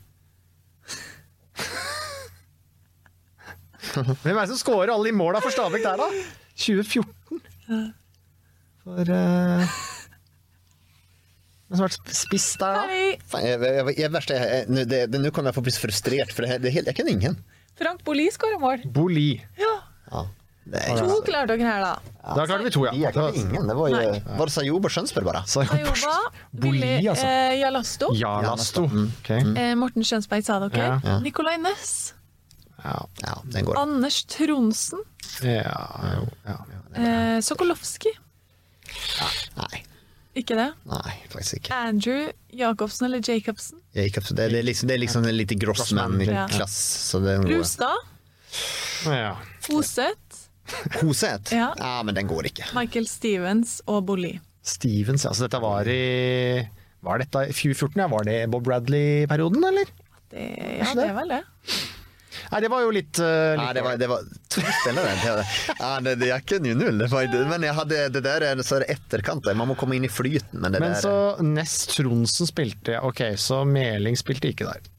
Hvem er det som scorer alle de måla for Stabæk der, da? 2014? For uh... Hvem som har vært spiss der, da? Hei, Fan, jeg, jeg, jeg, jeg, verste, jeg, jeg, det, det, nu kommer jeg få bli så frustrert, for det, det er helt, jeg kan ingen. Frank Boli skårer mål. Boli. Ja, Ja, er, to klarte dere her, da. Da klarte vi to, ja. jeg klarte ingen. Det var jo. Var det Skjønsberg, bare? Sayoba, Ayoba, Boli, altså. eh, Jalasto, Jalasto. Ok. eh, Morten Skjønsberg sa dere. Ja. Ja. Nicolay Næss, Ja. Ja, den går. Anders Tronsen, Ja, jo, ja. eh, Sokolowski, Nei, ikke det? nei, faktisk ikke. Andrew Jacobsen eller Jacobsen, Jacobsen. det, det, er liksom, det er liksom en liten Grossman-klass. Ja. Rustad, ja. Foseth, Hoseth? Ja. ja, men den går ikke. Michael Stevens og Bolli. Stevens, ja. Så dette var i Var dette i 2014? Ja, var det Bob Bradley-perioden, eller? Det, ja, det er vel det. Nei, det var jo litt, uh, Nei, det var, det var to spillere. Det, det, det, null. Det var, men jeg hadde, det der er så er det etterkant. Man må komme inn i flyten. Men det Men der så Nest Tronsen spilte Ok, så Meling spilte ikke der.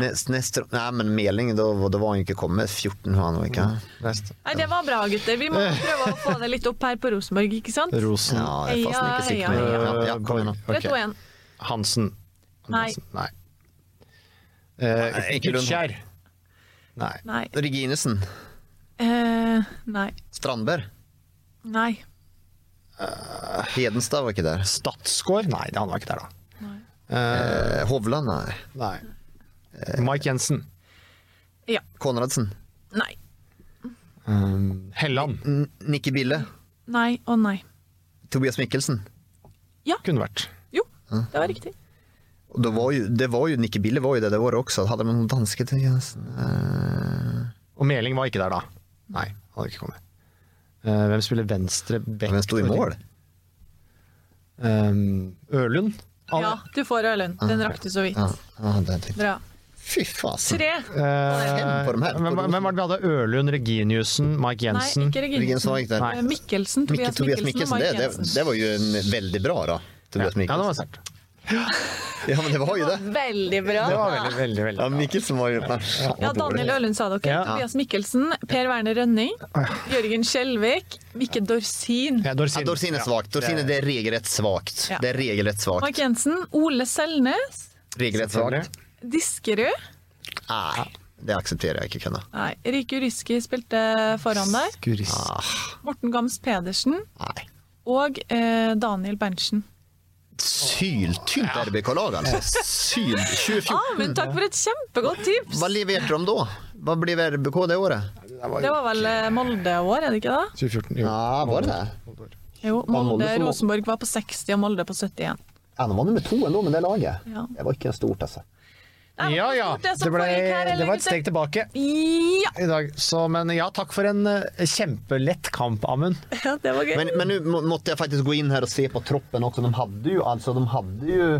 Nest, nest, nei, men Meling, da, da var han ikke kommet. 14 var han ikke. Rest. Nei, det var bra, gutter. Vi må prøve å få det litt opp her på Rosenborg, ikke sant? Rosen. Ja, jeg er fasten ikke sikker. Heia, Ja, ja, kom igjen nå. Okay. 3-2-1. Hansen. Nei. Nei. Eh, ikke Lundholm. Gutskjær. Nei. Nei. Reginesen? Eh, nei. Strandberg. Nei. Hedenstad var ikke der. Statsgård? Nei, han var ikke der, da. Eh, Hovland, nei. Nei. Mike Jensen. Ja. Konradsen. Nei. Um, Helland. N Nikki Bille. Nei og nei. Tobias Mikkelsen. Ja. Kunne vært. Jo, det var riktig. Og det var jo, det var jo Nikki Bille var jo det det året også. Hadde man noen danske eh, Og Meling var ikke der da. Nei, han hadde ikke kommet. Uh, hvem spiller venstre back? Hvem sto i mål? Um, Ørlund? Ja, du får Ørlund. Den rakk du så vidt. Ja, ja, det er. Bra. Fy fasen. Tre. Fem på dem her. Eh, Hvem, hvem var det vi hadde? Ørlund, Reginiussen, Mike Nei, Jensen? var ikke der. Nei. Eh, Mikkelsen. Tobias, Tobias Mikkelsen og Mikkelsen, det, det, det var jo en veldig bra, da. Ja, Mikkelsen. ja, det var sterkt. Ja, men det var jo det. Veldig bra. Det var veldig, veldig, veldig Ja, bra. Mikkelsen var jo Ja. Daniel Ørlund sa dere. Ja. Tobias Mikkelsen, Per Werner Rønning, Jørgen Skjelvik, Mikke Dorsin, Ja, Dorsin. Ja, Dorsin er svakt. Dorsin er det regelrett svakt. Ja. Det er regelrett svakt. Mark Jensen, Ole Selnes, Regelrett svakt. Diskerud. Nei, det aksepterer jeg ikke kunne. Nei, Rike Uriski spilte foran der. Skuris. Morten Gams Pedersen Nei. og eh, Daniel Berntsen. Syltynt RBK-lag, altså. Syl 2014. Ah, men takk for et kjempegodt tips! Hva leverte de da? Hva ble RBK det året? Det var vel eh, Molde-år, er det ikke det? 2014. Jo. Ja, var det det? Jo, Molde Rosenborg var på 60 og Molde på 71. Ja, nå var nummer to ändå med det laget. Ja. Det var ikke stort, altså. Nei, Ja ja, det det, ble, det var et steg tilbake Ja, i dag. Så, men ja, takk for en eh, kjempelett kamp, Amund. ja, det var gøy. Men, nå må- måtte jeg faktisk gå inn her og se på troppen også. De hadde jo, altså, de hadde jo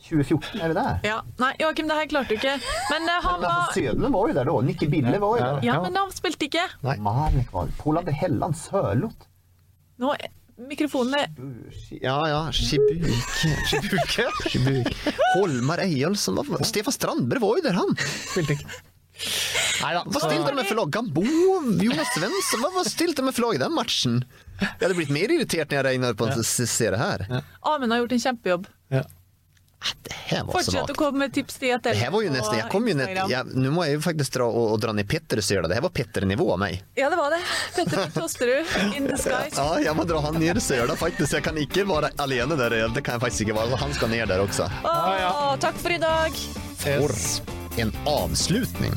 2014, er det der? Ja, nei, Joakim, det her klarte du ikke. Men uh, han Men altså, var Södlund var jo der da. Nikki Bille var jo der. Ja, men han spilte ikke. Marek var Poland Helland Sørloth. Nå, mikrofonen er Ja, ja. Skibuke. Shibuke. Shibuke. Holmar Eyolfsson. Var- Stefan Strandberg var jo der, han. Spilte ikke. Neida, Hva stilte de med for lag? Gambo? Jonas Svensson? Hva, hva stilte de med for lag i den matchen? Jeg hadde blitt mer irritert når jeg regner på å se det her. Amund har gjort en kjempejobb. Ja. Det her var så Fortsett vagt. å komme med tips til etter. Det var jo nesten, jeg kom jo Instagram. jag, må jeg jo faktisk dra og, og dra ner Petters öra. Det her var Petter-nivå av meg. Ja, det var det. Petter Tosterud, In the sky. Ja, jeg må dra han ned i søla, faktisk. Jeg kan ikke være alene der. Det kan jeg faktisk ikke være. Han skal ned der også. Åh, takk for i dag. For en avslutning.